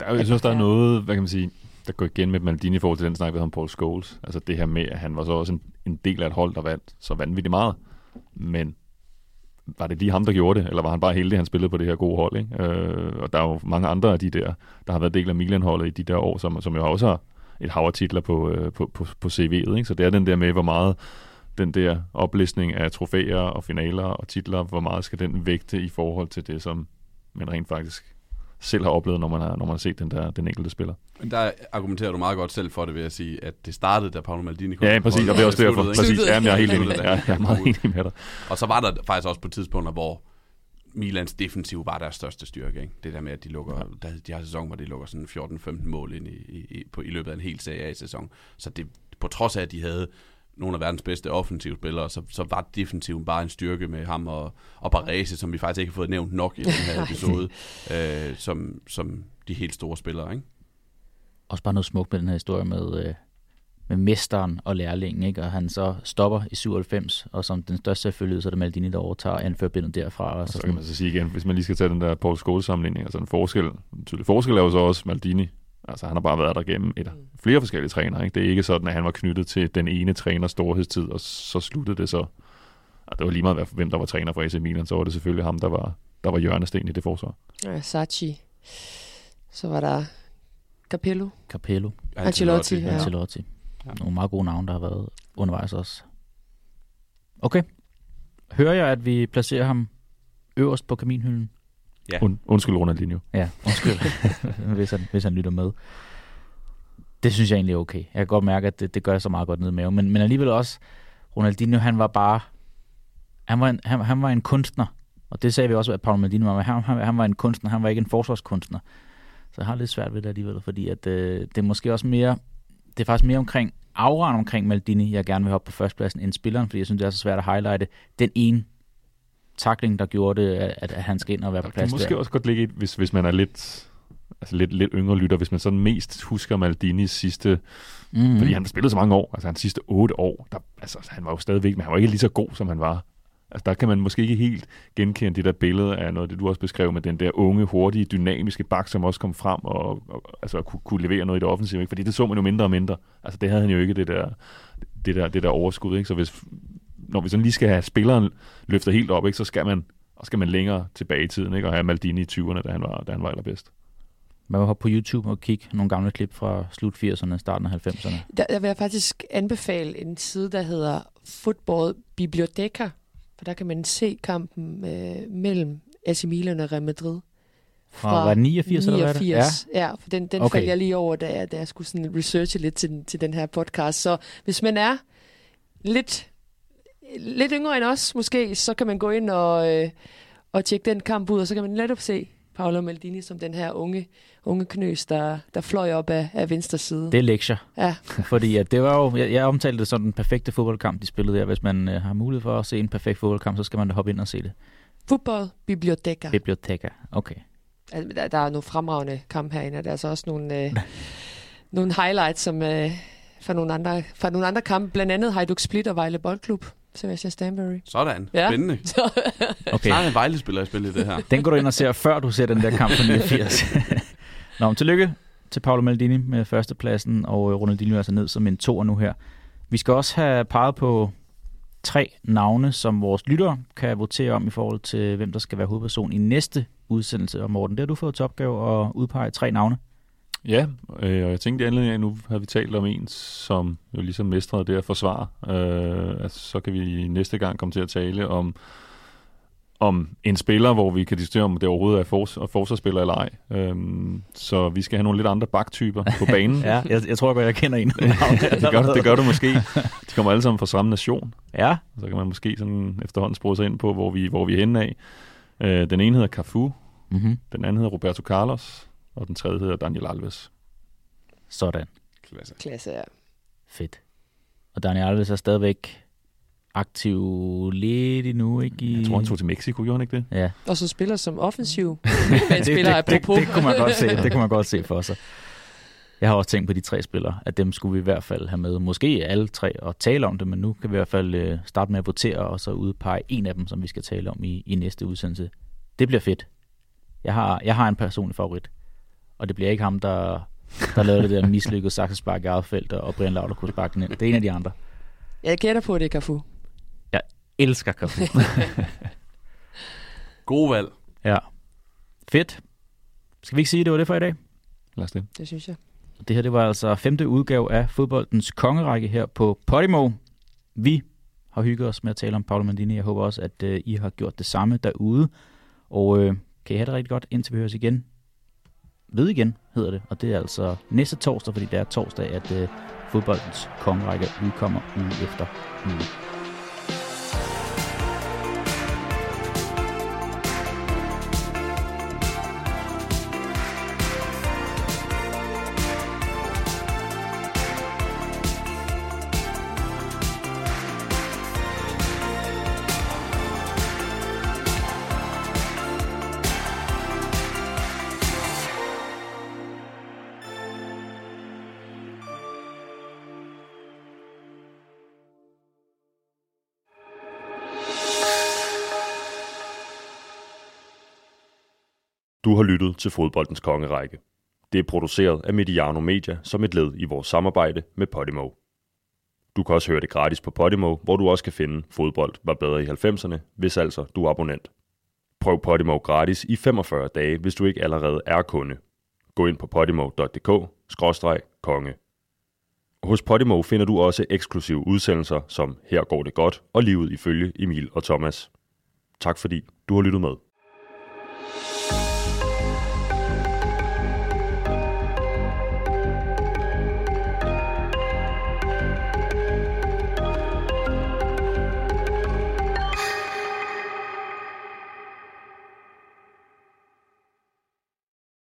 Der er, jo- jeg synes, der er noget, hvad kan man sige, der går igen med Maldini i forhold til den snak, vi havde om Paul Scholes. Altså det her med, at han var så også en, en del af et hold, der vandt så vanvittigt meget. Men var det lige ham, der gjorde det, eller var han bare heldig, at han spillede på det her gode hold? Ikke? Øh, og der er jo mange andre af de der, der har været del af Milan-holdet i de der år, som, som jo også har et hav af titler på, øh, på, på, på CV'et. Ikke? Så det er den der med, hvor meget den der oplistning af trofæer og finaler og titler, hvor meget skal den vægte i forhold til det, som man rent faktisk selv har oplevet, når man har, når man har set den, der, den enkelte spiller. Men der argumenterer du meget godt selv for det, ved at sige, at det startede, da Paolo Maldini kom. Ja, præcis, og det er også derfor. Præcis, ja, jeg er helt enig. Ja, jeg er meget enig med dig. Og så var der faktisk også på tidspunkter, hvor Milans defensiv var deres største styrke. Ikke? Det der med, at de, lukker, der, de har sæson, hvor de lukker sådan 14-15 mål ind i, i, på, i løbet af en hel Serie A-sæson. Så det, på trods af, at de havde nogle af verdens bedste offensive spillere, så, så var defensiven bare en styrke med ham og, og Barrese, som vi faktisk ikke har fået nævnt nok i den her episode, øh, som, som de helt store spillere. Ikke? Også bare noget smukt med den her historie med, øh, med mesteren og lærlingen, ikke? og han så stopper i 97, og som den største selvfølgelig, så er det Maldini, der overtager anførbindet derfra. Og Og så så kan man så sige igen, hvis man lige skal tage den der Paul Scholes sammenligning, altså en forskel, en tydelig forskel er jo så også Maldini. Altså han har bare været der gennem et, flere forskellige trænere. Ikke? Det er ikke sådan, at han var knyttet til den ene træners storhedstid, og så sluttede det så. Og det var lige meget, hvad- hvem der var træner for AC Milan, så var det selvfølgelig ham, der var, der var hjørnesten i det forsvar. Ja, Sachi. Så var der Capello. Capello, Ancelotti, ja. Ja. Ancelotti. Ja. Nogle meget gode navne, der har været undervejs også. Okay. Hører jeg, at vi placerer ham øverst på kaminhylden? Ja. Und, undskyld Ronaldinho. Ja, undskyld, hvis, han, hvis han lytter med. Det synes jeg egentlig er okay. Jeg kan godt mærke, at det, det gør så meget godt ned i maven. Men, men alligevel også, Ronaldinho, han var bare... Han var, en, han, han var en kunstner. Og det sagde vi også, at Paolo Maldini var. Han, han, han var en kunstner. Han var ikke en forsvarskunstner. Så jeg har lidt svært ved det alligevel, fordi at, øh, det er måske også mere... Det er faktisk mere omkring auraen omkring Maldini, jeg gerne vil op på førstepladsen, end spilleren, fordi jeg synes, det er så svært at highlighte den ene takling, der gjorde det, at, at han skal ind og være på Det plads kan måske der. også godt ligge, i, hvis, hvis man er lidt, altså lidt, lidt yngre lytter, hvis man sådan mest husker Maldinis sidste Mm. Mm. Fordi han spillede så mange år, altså hans sidste otte år, der, altså han var jo stadigvæk, men han var ikke lige så god, som han var. Altså der kan man måske ikke helt genkende det der billede af noget, det du også beskrev med den der unge, hurtige, dynamiske bak, som også kom frem og, og altså, kunne, kunne levere noget i det offensive. Ikke? Fordi det så man jo mindre og mindre. Altså det havde han jo ikke, det der, det der, det der overskud. Ikke? Så hvis, når vi sådan lige skal have spilleren løftet helt op, ikke, så skal man, og skal man længere tilbage i tiden, ikke? og have Maldini i 20'erne, da han var, da han var allerbedst. Man må hoppe på YouTube og kigge nogle gamle klip fra slut 80'erne, starten af 90'erne. Der, der vil jeg faktisk anbefale en side, der hedder Football Biblioteca, for der kan man se kampen øh, mellem AC Milan og Real Madrid. Fra, var det 89, eller hvad er det? 89, ja. ja, for den, den Okay. faldt jeg lige over, da jeg, da jeg skulle sådan researche lidt til, til den her podcast. Så hvis man er lidt, lidt yngre end os måske, så kan man gå ind og, øh, og tjekke den kamp ud, og så kan man netop se Paolo Maldini som den her unge, unge knøs, der, der fløj op af, af venstre side. Det er lektier. Ja. Fordi at det var jo, jeg, jeg omtalte det som den perfekte fodboldkamp, de spillede der. Hvis man øh, har mulighed for at se en perfekt fodboldkamp, så skal man da hoppe ind og se det. Football Biblioteca. Biblioteca. Okay. Altså, der, der er nogle fremragende kampe herinde, og der er altså også nogle, øh, nogle highlights som, øh, fra, nogle andre, fra nogle andre kampe, blandt andet Hajduk Split og Vejle Boldklub, Sebastian Stanbury. Sådan. Ja. Spændende. okay. Snart en Vejle-spiller i spillet det her. Den går du ind og ser, før du ser den der kamp fra 89. Nå, men tillykke til Paolo Maldini med førstepladsen, og øh, Ronaldinho er altså ned som en toer nu her. Vi skal også have peget på tre navne, som vores lyttere kan votere om i forhold til, hvem der skal være hovedperson i næste udsendelse. Og Morten, det har du fået til opgave at udpege tre navne. Ja, øh, og jeg tænkte i anledning af, nu har vi talt om en, som jo ligesom mestrede det at forsvare. Øh, altså, så kan vi næste gang komme til at tale om, om en spiller, hvor vi kan diskutere, om det overhovedet er fors- forsvarsspiller eller ej. Øh, så vi skal have nogle lidt andre baktyper på banen. Ja, jeg, jeg tror godt, jeg kender en. det, gør, du- det gør du måske. De kommer alle sammen fra samme nation. Ja, Så kan man måske sådan efterhånden spore sig ind på, hvor vi, hvor vi er henne af. Øh, den ene hedder Cafu, mm-hmm. den anden hedder Roberto Carlos, og den tredje hedder Daniel Alves. sådan. Klasse. Klasse, ja. Fedt. Og Daniel Alves er stadigvæk aktiv lidt endnu, ikke? I... Jeg tror, han tog til Mexico, gjorde han ikke det? Ja, Og så spiller som offensiv. Men det, spiller det, det, apropos. det, kunne man godt se, det kunne man godt se for sig. Jeg har også tænkt på de tre spillere, at dem skulle vi i hvert fald have med. Måske alle tre og tale om det, men nu kan vi i hvert fald øh, starte med at votere og så udpege en af dem, som vi skal tale om i, i næste udsendelse. Det bliver fedt. Jeg har, jeg har en personlig favorit, og det bliver ikke ham, der, der lavede det der mislykkede saksespark i eget felt, og Brian Lauter kunne sparke den ind. Det er en af de andre. Jeg gætter på, at det er Cafu. Elsker Cafu. God valg. ja. Fedt. Skal vi ikke sige, at det var det for i dag? Lad os det. Det synes jeg. Det her det var altså femte udgave af fodboldens kongerække her på Podimo. Vi har hygget os med at tale om Paolo Maldini. Jeg håber også, at øh, I har gjort det samme derude. Og øh, kan I have det rigtig godt, indtil vi høres igen ved igen, hedder det. Og det er altså næste torsdag, fordi det er torsdag, at øh, fodboldens kongerække udkommer uge efter uge. Har lyttet til Fodboldens Kongerække. Det er produceret af Mediano Media som et led i vores samarbejde med Podimo. Du kan også høre det gratis på Podimo, hvor du også kan finde Fodbold var bedre i 90'erne, hvis altså du er abonnent. Prøv Podimo gratis i 45 dage, hvis du ikke allerede er kunde. Gå ind på podimo.dk-konge. Hos Podimo finder du også eksklusive udsendelser som Her går det godt og livet ifølge Emil og Thomas. Tak fordi du har lyttet med.